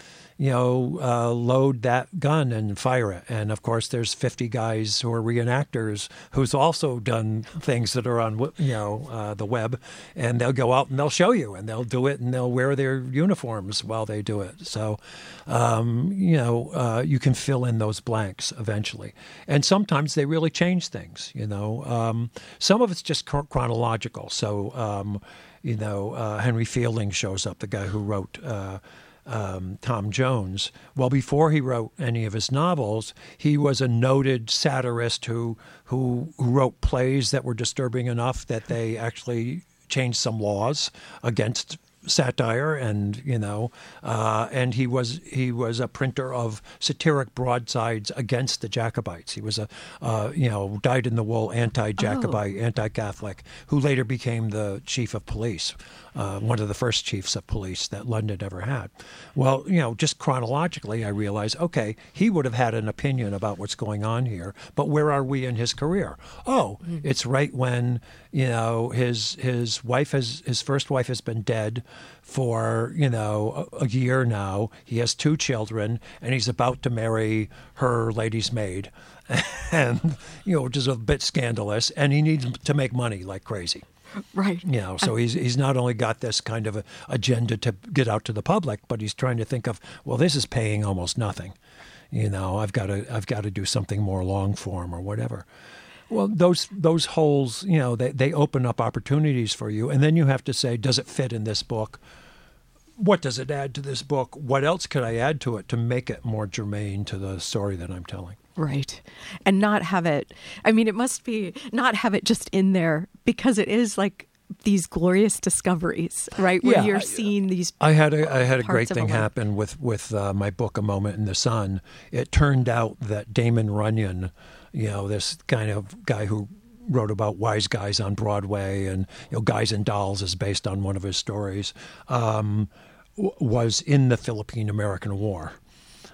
you know, uh, load that gun and fire it. And of course, there's 50 guys who are reenactors who's also done things that are on, you know, uh, the web, and they'll go out and they'll show you, and they'll do it, and they'll wear their uniforms while they do it. So, um, you know, uh, you can fill in those blanks eventually. And sometimes they really change things. You know, um, some of it's just chronological. So. Um, you know, uh, Henry Fielding shows up, the guy who wrote uh, um, Tom Jones. Well, before he wrote any of his novels, he was a noted satirist who who, who wrote plays that were disturbing enough that they actually changed some laws against satire and you know uh, and he was he was a printer of satiric broadsides against the Jacobites. He was a uh, you know dyed in the wool anti-Jacobite anti-Catholic who later became the chief of police uh, one of the first chiefs of police that London ever had well you know just chronologically I realized okay he would have had an opinion about what's going on here but where are we in his career oh it's right when you know his his wife has his first wife has been dead for you know a, a year now. He has two children, and he's about to marry her lady's maid, and you know which is a bit scandalous. And he needs to make money like crazy. Right. You know, so he's he's not only got this kind of a agenda to get out to the public, but he's trying to think of well, this is paying almost nothing. You know, I've got to I've got to do something more long form or whatever. Well, those those holes, you know, they, they open up opportunities for you, and then you have to say, does it fit in this book? What does it add to this book? What else could I add to it to make it more germane to the story that I'm telling? Right. And not have it, I mean, it must be not have it just in there because it is like these glorious discoveries, right? Where Yeah, you're I- seeing these. I had a I had a great thing a happen with with uh, my book, A Moment in the Sun. It turned out that Damon Runyon, you know, this kind of guy who wrote about wise guys on Broadway and you know, Guys and Dolls is based on one of his stories, um, w- was in the Philippine American War.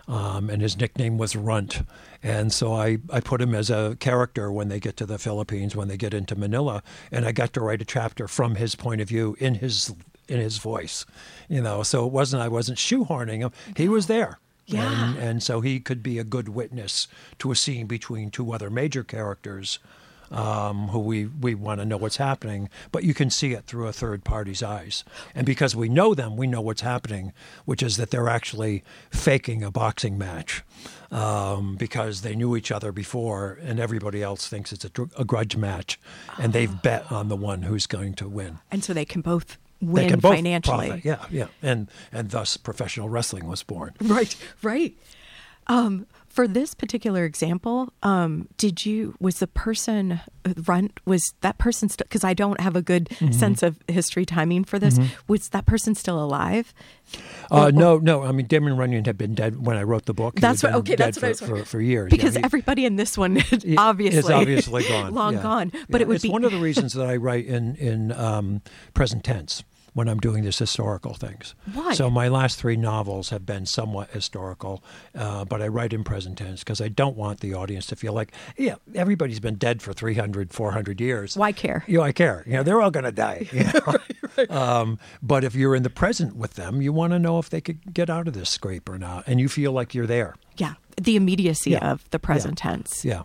Um, and his nickname was Runt. And so I, I put him as a character when they get to the Philippines, when they get into Manila, and I got to write a chapter from his point of view in his in his voice, you know. So it wasn't I wasn't shoehorning him; he was there. Yeah. And, and so he could be a good witness to a scene between two other major characters um, who we, we want to know what's happening, but you can see it through a third party's eyes. And because we know them, we know what's happening, which is that they're actually faking a boxing match um, because they knew each other before, and everybody else thinks it's a, a grudge match, and they've bet on the one who's going to win. And so they can both win They can both financially. profit. Yeah, yeah, and and thus professional wrestling was born. Right, right. Um, for this particular example, um, did you was the person run was that person still? Because I don't have a good Mm-hmm. sense of history timing for this. Was that person still alive? Uh, no, no. I mean, Damon Runyon had been dead when I wrote the book. That's what. Okay, that's what I was for, for, years. Because yeah, he- everybody in this one obviously is obviously gone, long yeah. gone. But Yeah, it would it's be one of the reasons that I write in in um, present tense when I'm doing these historical things. Why? So my last three novels have been somewhat historical, uh, but I write in present tense because I don't want the audience to feel like, yeah, everybody's been dead for 300, 400 years. Why care? You know, I care. You know, they're all going to die. You know? um, but if you're in the present with them, you want to know if they could get out of this scrape or not, and you feel like you're there. yeah the immediacy Yeah. of the present tense, Yeah.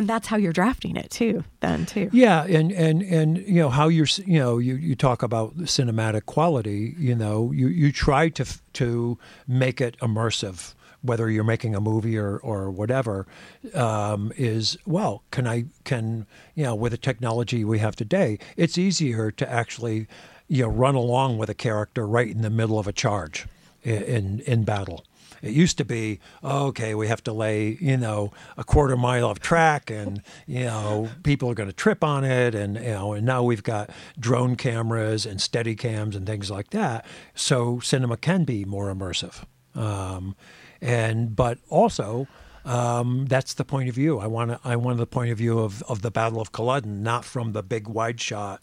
And that's how you're drafting it too. Then too. Yeah, and and and you know how you're you know you, you talk about cinematic quality. You know, you you try to to make it immersive. Whether you're making a movie or, or whatever, um, is well, can I can you know with the technology we have today, it's easier to actually you know run along with a character right in the middle of a charge i- in in battle. It used to be, oh, okay, we have to lay, you know, a quarter mile of track and, you know, people are going to trip on it. And, you know, and now we've got drone cameras and steady cams and things like that. So cinema can be more immersive. Um, and, but also, um, that's the point of view. I want I want the point of view of, of the Battle of Culloden, not from the big wide shot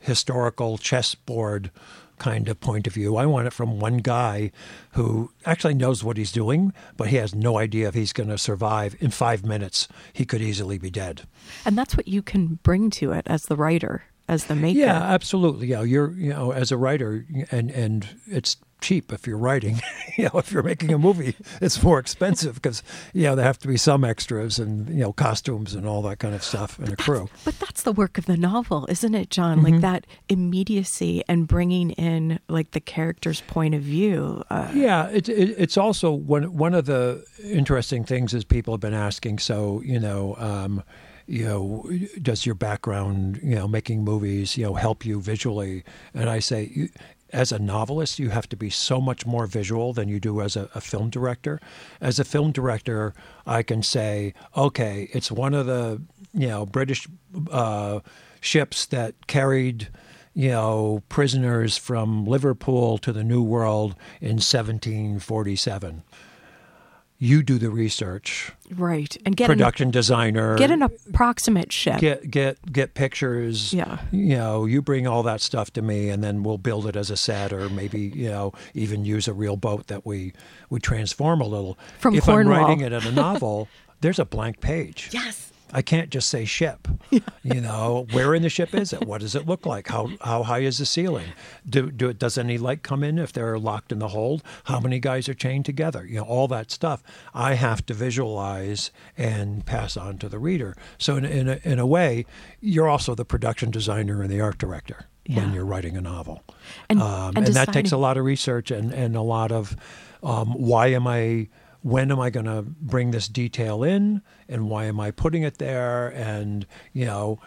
historical chessboard kind of point of view. I want it from one guy who actually knows what he's doing, but he has no idea if he's going to survive. In five minutes, he could easily be dead. And that's what you can bring to it as the writer, as the maker. Yeah, absolutely. Yeah, you're you know as a writer, and and it's cheap if you're writing. you know, if you're making a movie, it's more expensive because you know there have to be some extras and you know costumes and all that kind of stuff and a crew. But that's the work of the novel, isn't it, John? Mm-hmm. Like that immediacy and bringing in like the character's point of view. Uh, Yeah, it, it, it's also one one of the interesting things is people have been asking. So you know, um, you know, does your background, you know, making movies, you know, help you visually? And I say, you, as a novelist, you have to be so much more visual than you do as a, a film director. As a film director, I can say, okay, it's one of the you know British uh, ships that carried you know, prisoners from Liverpool to the New World in 1747. You do the research, right. And get production designer. get an approximate ship. get get get pictures. Yeah. You know, you bring all that stuff to me, and then we'll build it as a set, or maybe you know even use a real boat that we we transform a little. From if Cornwall. I'm writing it in a novel, there's a blank page. yes. I can't just say ship. You know, where in the ship is it? What does it look like? How how high is the ceiling? Do, do does any light come in if they're locked in the hold? How many guys are chained together? You know, all that stuff. I have to visualize and pass on to the reader. So in in a, in a way, you're also the production designer and the art director Yeah. when you're writing a novel. And- um, and and that takes a lot of research and, and a lot of um, why am I when am I going to bring this detail in and why am I putting it there and you know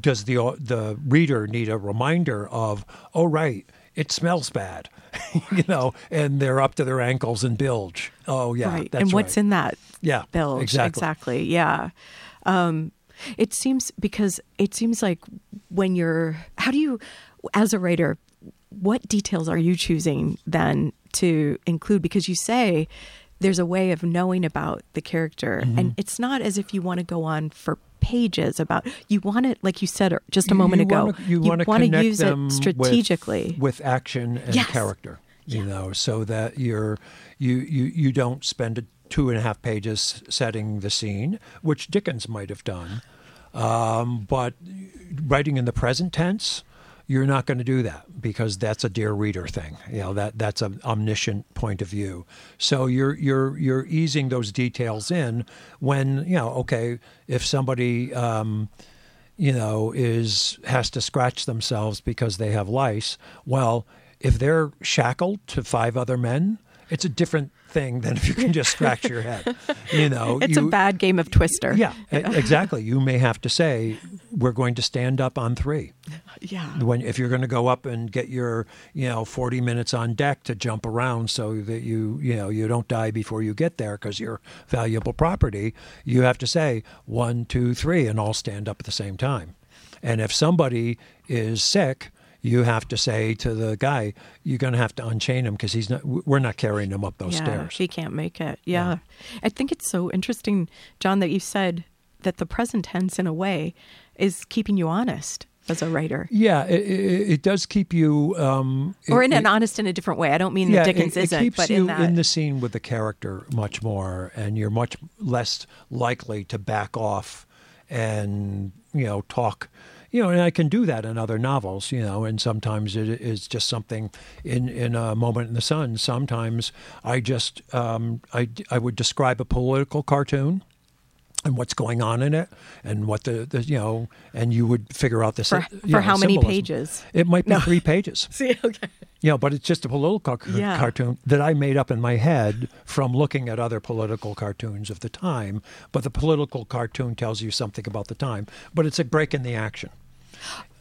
does the the reader need a reminder of oh right it smells bad you know and they're up to their ankles in bilge oh yeah right. and what's right. in that yeah bilge? exactly Yeah. Um, it seems because it seems like when you're, how do you, as a writer, what details are you choosing then to include? Because you say there's a way of knowing about the character, Mm-hmm. and it's not as if you want to go on for pages about you want it like you said just a moment you ago Wanna, you, you want to use them it strategically with, action and Yes. character. You know, so that you're you you you don't spend a two and a half pages setting the scene, which Dickens might have done. Um, but writing in the present tense, you're not going to do that because that's a dear reader thing. You know that that's an omniscient point of view. So you're you're you're easing those details in when you know okay if somebody. Um, you know, is has to scratch themselves because they have lice. Well, if they're shackled to five other men, it's a different thing than if you can just scratch your head. You know, it's you, a bad game of twister Yeah, exactly. You may have to say we're going to stand up on three. yeah When if you're going to go up and get your you know 40 minutes on deck to jump around so that you you know you don't die before you get there because you're valuable property, you have to say one, two, three, and all stand up at the same time. And if somebody is sick, you have to say to the guy, "You're going to have to unchain him because he's not. We're not carrying him up those yeah, stairs." He can't make it. Yeah. I think it's so interesting, John, that you said that the present tense, in a way, is keeping you honest as a writer. Yeah, it, it, it does keep you. Um, Or it- in an honest in a different way. I don't mean yeah, that Dickens it, it isn't, keeps but you in that. in, the scene with the character much more, and you're much less likely to back off and you know talk. You know, and I can do that in other novels. You know, and sometimes it is just something in in a moment in the sun. Sometimes I just um, I I would describe a political cartoon and what's going on in it and what the, the you know and you would figure out the For- for know, how many symbolism. pages? it might be three pages See, okay. you know, but it's just a political car- Yeah. cartoon that I made up in my head from looking at other political cartoons of the time. But the political cartoon tells you something about the time, but it's a break in the action.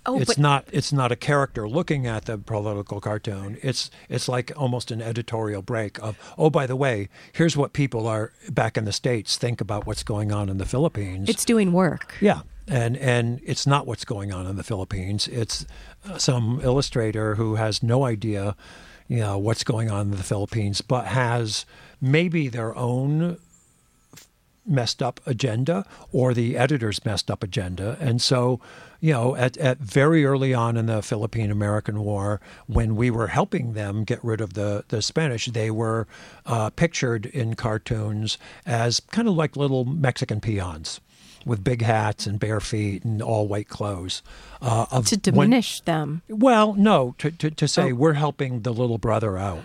Oh, it's but not. It's not a character looking at the political cartoon. It's it's like almost an editorial break of oh by the way here's what people are back in the states think about what's going on in the Philippines. it's doing work. Yeah, and and it's not what's going on in the Philippines. It's uh, some illustrator who has no idea, you know, what's going on in the Philippines, but has maybe their own messed up agenda or the editor's messed up agenda. And so, you know, at, at very early on in the Philippine American War, when we were helping them get rid of the, the Spanish, they were uh, pictured in cartoons as kind of like little Mexican peons with big hats and bare feet and all white clothes. Uh, to when- diminish them. well, no, to, to, to say Oh. we're helping the little brother out.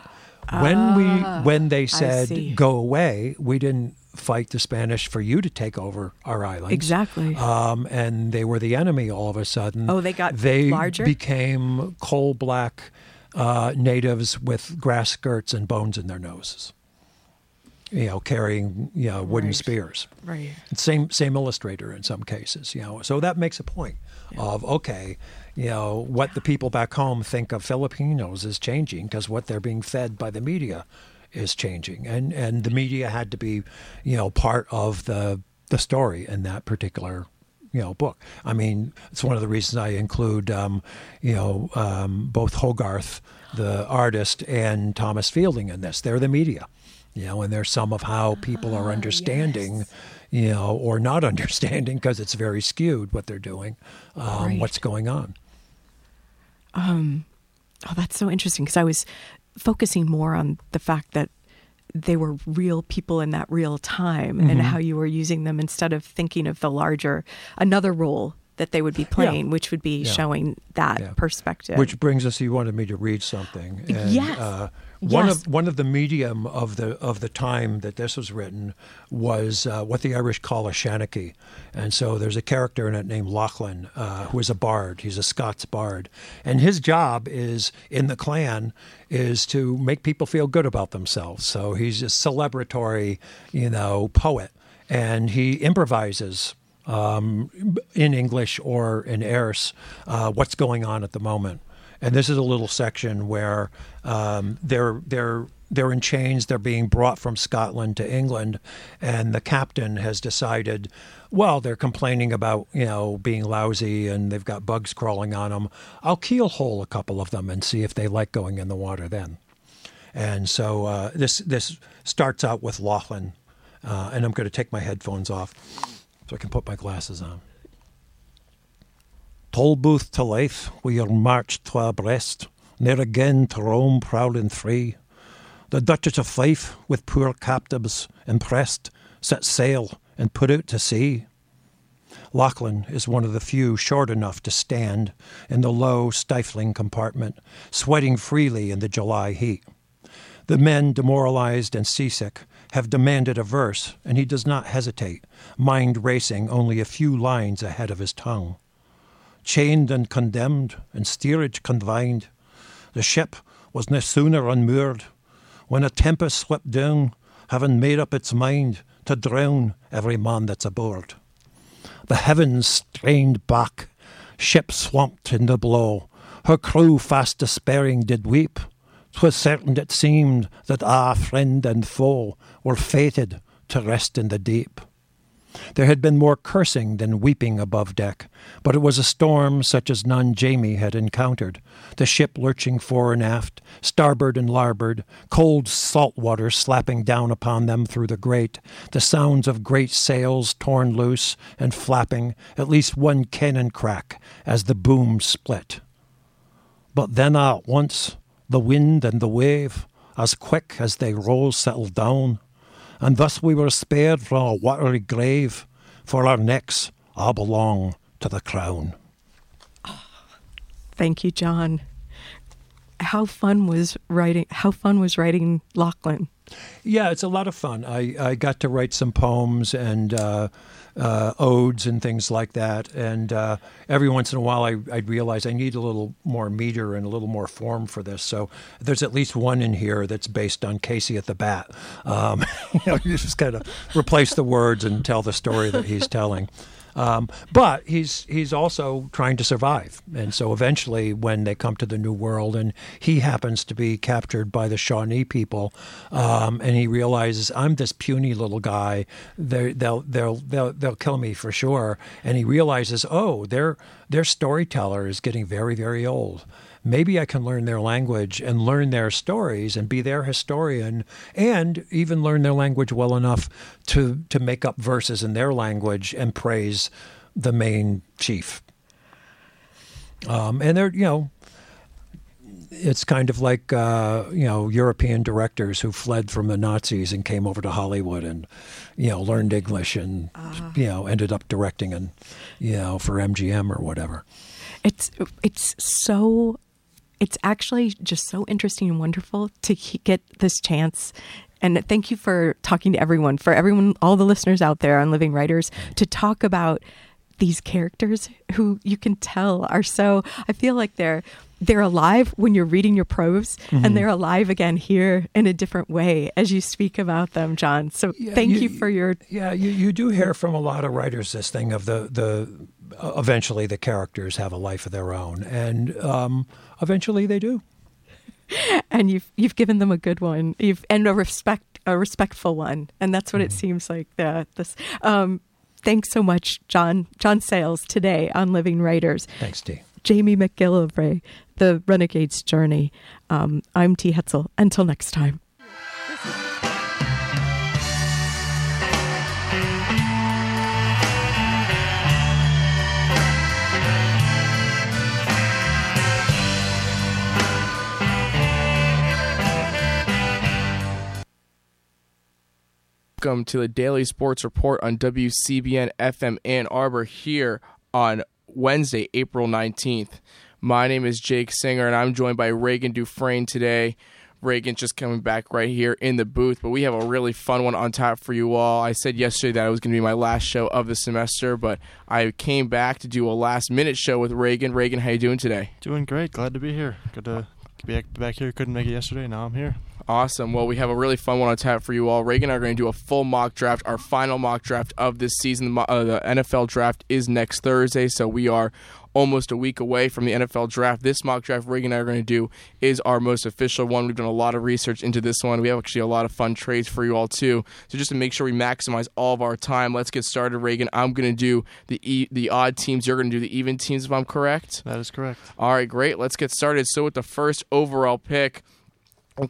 When we when they said go away, we didn't fight the Spanish for you to take over our islands. Exactly. Um, and they were the enemy all of a sudden. Oh, they got they larger? became coal black uh, natives with grass skirts and bones in their noses. You know, carrying you know wooden Right. spears. Right. Same same illustrator in some cases, you know. So that makes a point of okay, you know, what the people back home think of Filipinos is changing because what they're being fed by the media is changing, and and the media had to be, you know, part of the the story in that particular you know book. I mean, it's one of the reasons I include um, you know um, both Hogarth, the artist, and Thomas Fielding in this. They're the media, you know, and they're some of how people are understanding, you know, or not understanding because it's very skewed what they're doing, um, Right. what's going on. Um, Oh, that's so interesting because I was focusing more on the fact that they were real people in that real time and Mm-hmm. how you were using them instead of thinking of the larger another role that they would be playing, which would be Yeah. showing that Yeah. perspective. Which brings us. You wanted me to read something. And, Yes. Uh, one Yes. of one of the medium of the of the time that this was written was uh, what the Irish call a shanachie, and so there's a character in it named Lachlan uh, who is a bard. He's a Scots bard, and his job is in the clan is to make people feel good about themselves. So he's a celebratory, you know, poet, and he improvises um, in English or in Erse uh, what's going on at the moment. And this is a little section where um, they're they're they're in chains. They're being brought from Scotland to England, and the captain has decided. Well, they're complaining about you know being lousy and they've got bugs crawling on them. I'll keelhaul a couple of them and see if they like going in the water then. And so uh, this this starts out with Lachlan, uh, and I'm going to take my headphones off so I can put my glasses on. Tolbooth to life, we are marched twa abreast, ne'er again to roam prowling free. The Duchess of Fife, with poor captives impressed, set sail and put out to sea. Lachlan is one of the few short enough to stand in the low, stifling compartment, sweating freely in the July heat. The men, demoralized and seasick, have demanded a verse, and he does not hesitate, mind racing only a few lines ahead of his tongue. Chained and condemned, and steerage confined, the ship was no sooner unmoored when a tempest swept down, having made up its mind to drown every man that's aboard. The heavens strained back, ship swamped in the blow, her crew fast despairing did weep. 'Twas certain it seemed that ah, friend and foe were fated to rest in the deep. There had been more cursing than weeping above deck, but it was a storm such as none Jamie had encountered. The ship lurching fore and aft, starboard and larboard, cold salt water slapping down upon them through the grate, the sounds of great sails torn loose and flapping, at least one cannon crack as the boom split. But then all at once, the wind and the wave, as quick as they rose, settled down, and thus we were spared from a watery grave, for our necks all belong to the crown. Thank you, John. How fun was writing? How fun was writing Lachlan? Yeah, it's a lot of fun. I, I got to write some poems and uh, uh, odes and things like that. And uh, every once in a while, I, I'd realize I need a little more meter and a little more form for this. So there's at least one in here that's based on Casey at the Bat. Um, you know, you just kind of replace the words and tell the story that he's telling. Um, but he's he's also trying to survive, and so eventually, when they come to the New World, and he happens to be captured by the Shawnee people, um, and he realizes I'm this puny little guy. They're, they'll they'll they'll they'll kill me for sure, and he realizes, oh, their their storyteller is getting very very old maybe I can learn their language and learn their stories and be their historian and even learn their language well enough to, to make up verses in their language and praise the main chief. Um, and they're, you know, it's kind of like uh, you know European directors who fled from the Nazis and came over to Hollywood and you know learned English and uh, you know ended up directing and you know for MGM or whatever. It's it's so it's actually just so interesting and wonderful to get this chance. And thank you for talking to everyone, for everyone, all the listeners out there on Living Writers, to talk about these characters who you can tell are so. I feel like they're they're alive when you're reading your prose, mm-hmm. and they're alive again here in a different way as you speak about them, John. So yeah, thank you, you, for your. Yeah, you, you do hear from a lot of writers this thing of the the eventually the characters have a life of their own, and um, eventually they do. and you've you've given them a good one, you've and a respect a respectful one, and that's what mm-hmm. it seems like. That this. Um, thanks so much, John John Sayles, today on Living Writers. Thanks, T. Jamie McGillivray, The Renegade's Journey. Um, I'm T. Hetzel. Until next time. Welcome to the Daily Sports Report on WCBN FM Ann Arbor here on Wednesday, April 19th. My name is Jake Singer, and I'm joined by Reagan Dufresne today. Reagan just coming back right here in the booth, but we have a really fun one on tap for you all. I said yesterday that it was going to be my last show of the semester, but I came back to do a last minute show with Reagan. Reagan, how you doing today? Doing great. Glad to be here. Good to be back here. Couldn't make it yesterday. Now I'm here. Awesome. Well, we have a really fun one on tap for you all. Reagan and I are going to do a full mock draft, our final mock draft of this season. Uh, the NFL draft is next Thursday, so we are almost a week away from the NFL draft. This mock draft Reagan and I are going to do is our most official one. We've done a lot of research into this one. We have actually a lot of fun trades for you all too. So just to make sure we maximize all of our time, let's get started. Reagan, I'm going to do the e- the odd teams. You're going to do the even teams, if I'm correct. That is correct. All right, great. Let's get started. So with the first overall pick.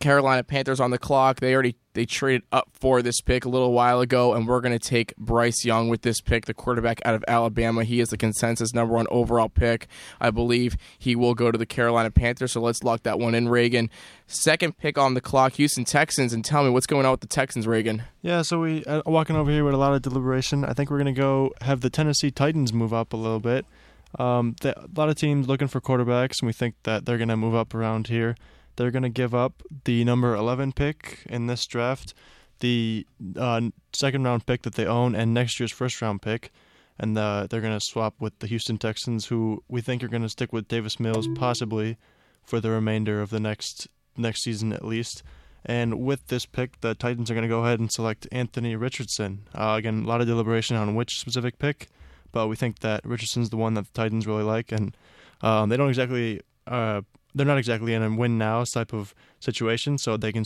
Carolina Panthers on the clock. They already they traded up for this pick a little while ago, and we're going to take Bryce Young with this pick, the quarterback out of Alabama. He is the consensus number one overall pick. I believe he will go to the Carolina Panthers. So let's lock that one in, Reagan. Second pick on the clock, Houston Texans, and tell me what's going on with the Texans, Reagan. Yeah, so we uh, walking over here with a lot of deliberation. I think we're going to go have the Tennessee Titans move up a little bit. Um, the, a lot of teams looking for quarterbacks, and we think that they're going to move up around here. They're going to give up the number 11 pick in this draft, the uh, second round pick that they own, and next year's first round pick. And uh, they're going to swap with the Houston Texans, who we think are going to stick with Davis Mills possibly for the remainder of the next next season at least. And with this pick, the Titans are going to go ahead and select Anthony Richardson. Uh, again, a lot of deliberation on which specific pick, but we think that Richardson's the one that the Titans really like, and um, they don't exactly uh, they're not exactly in a win now type of situation, so they can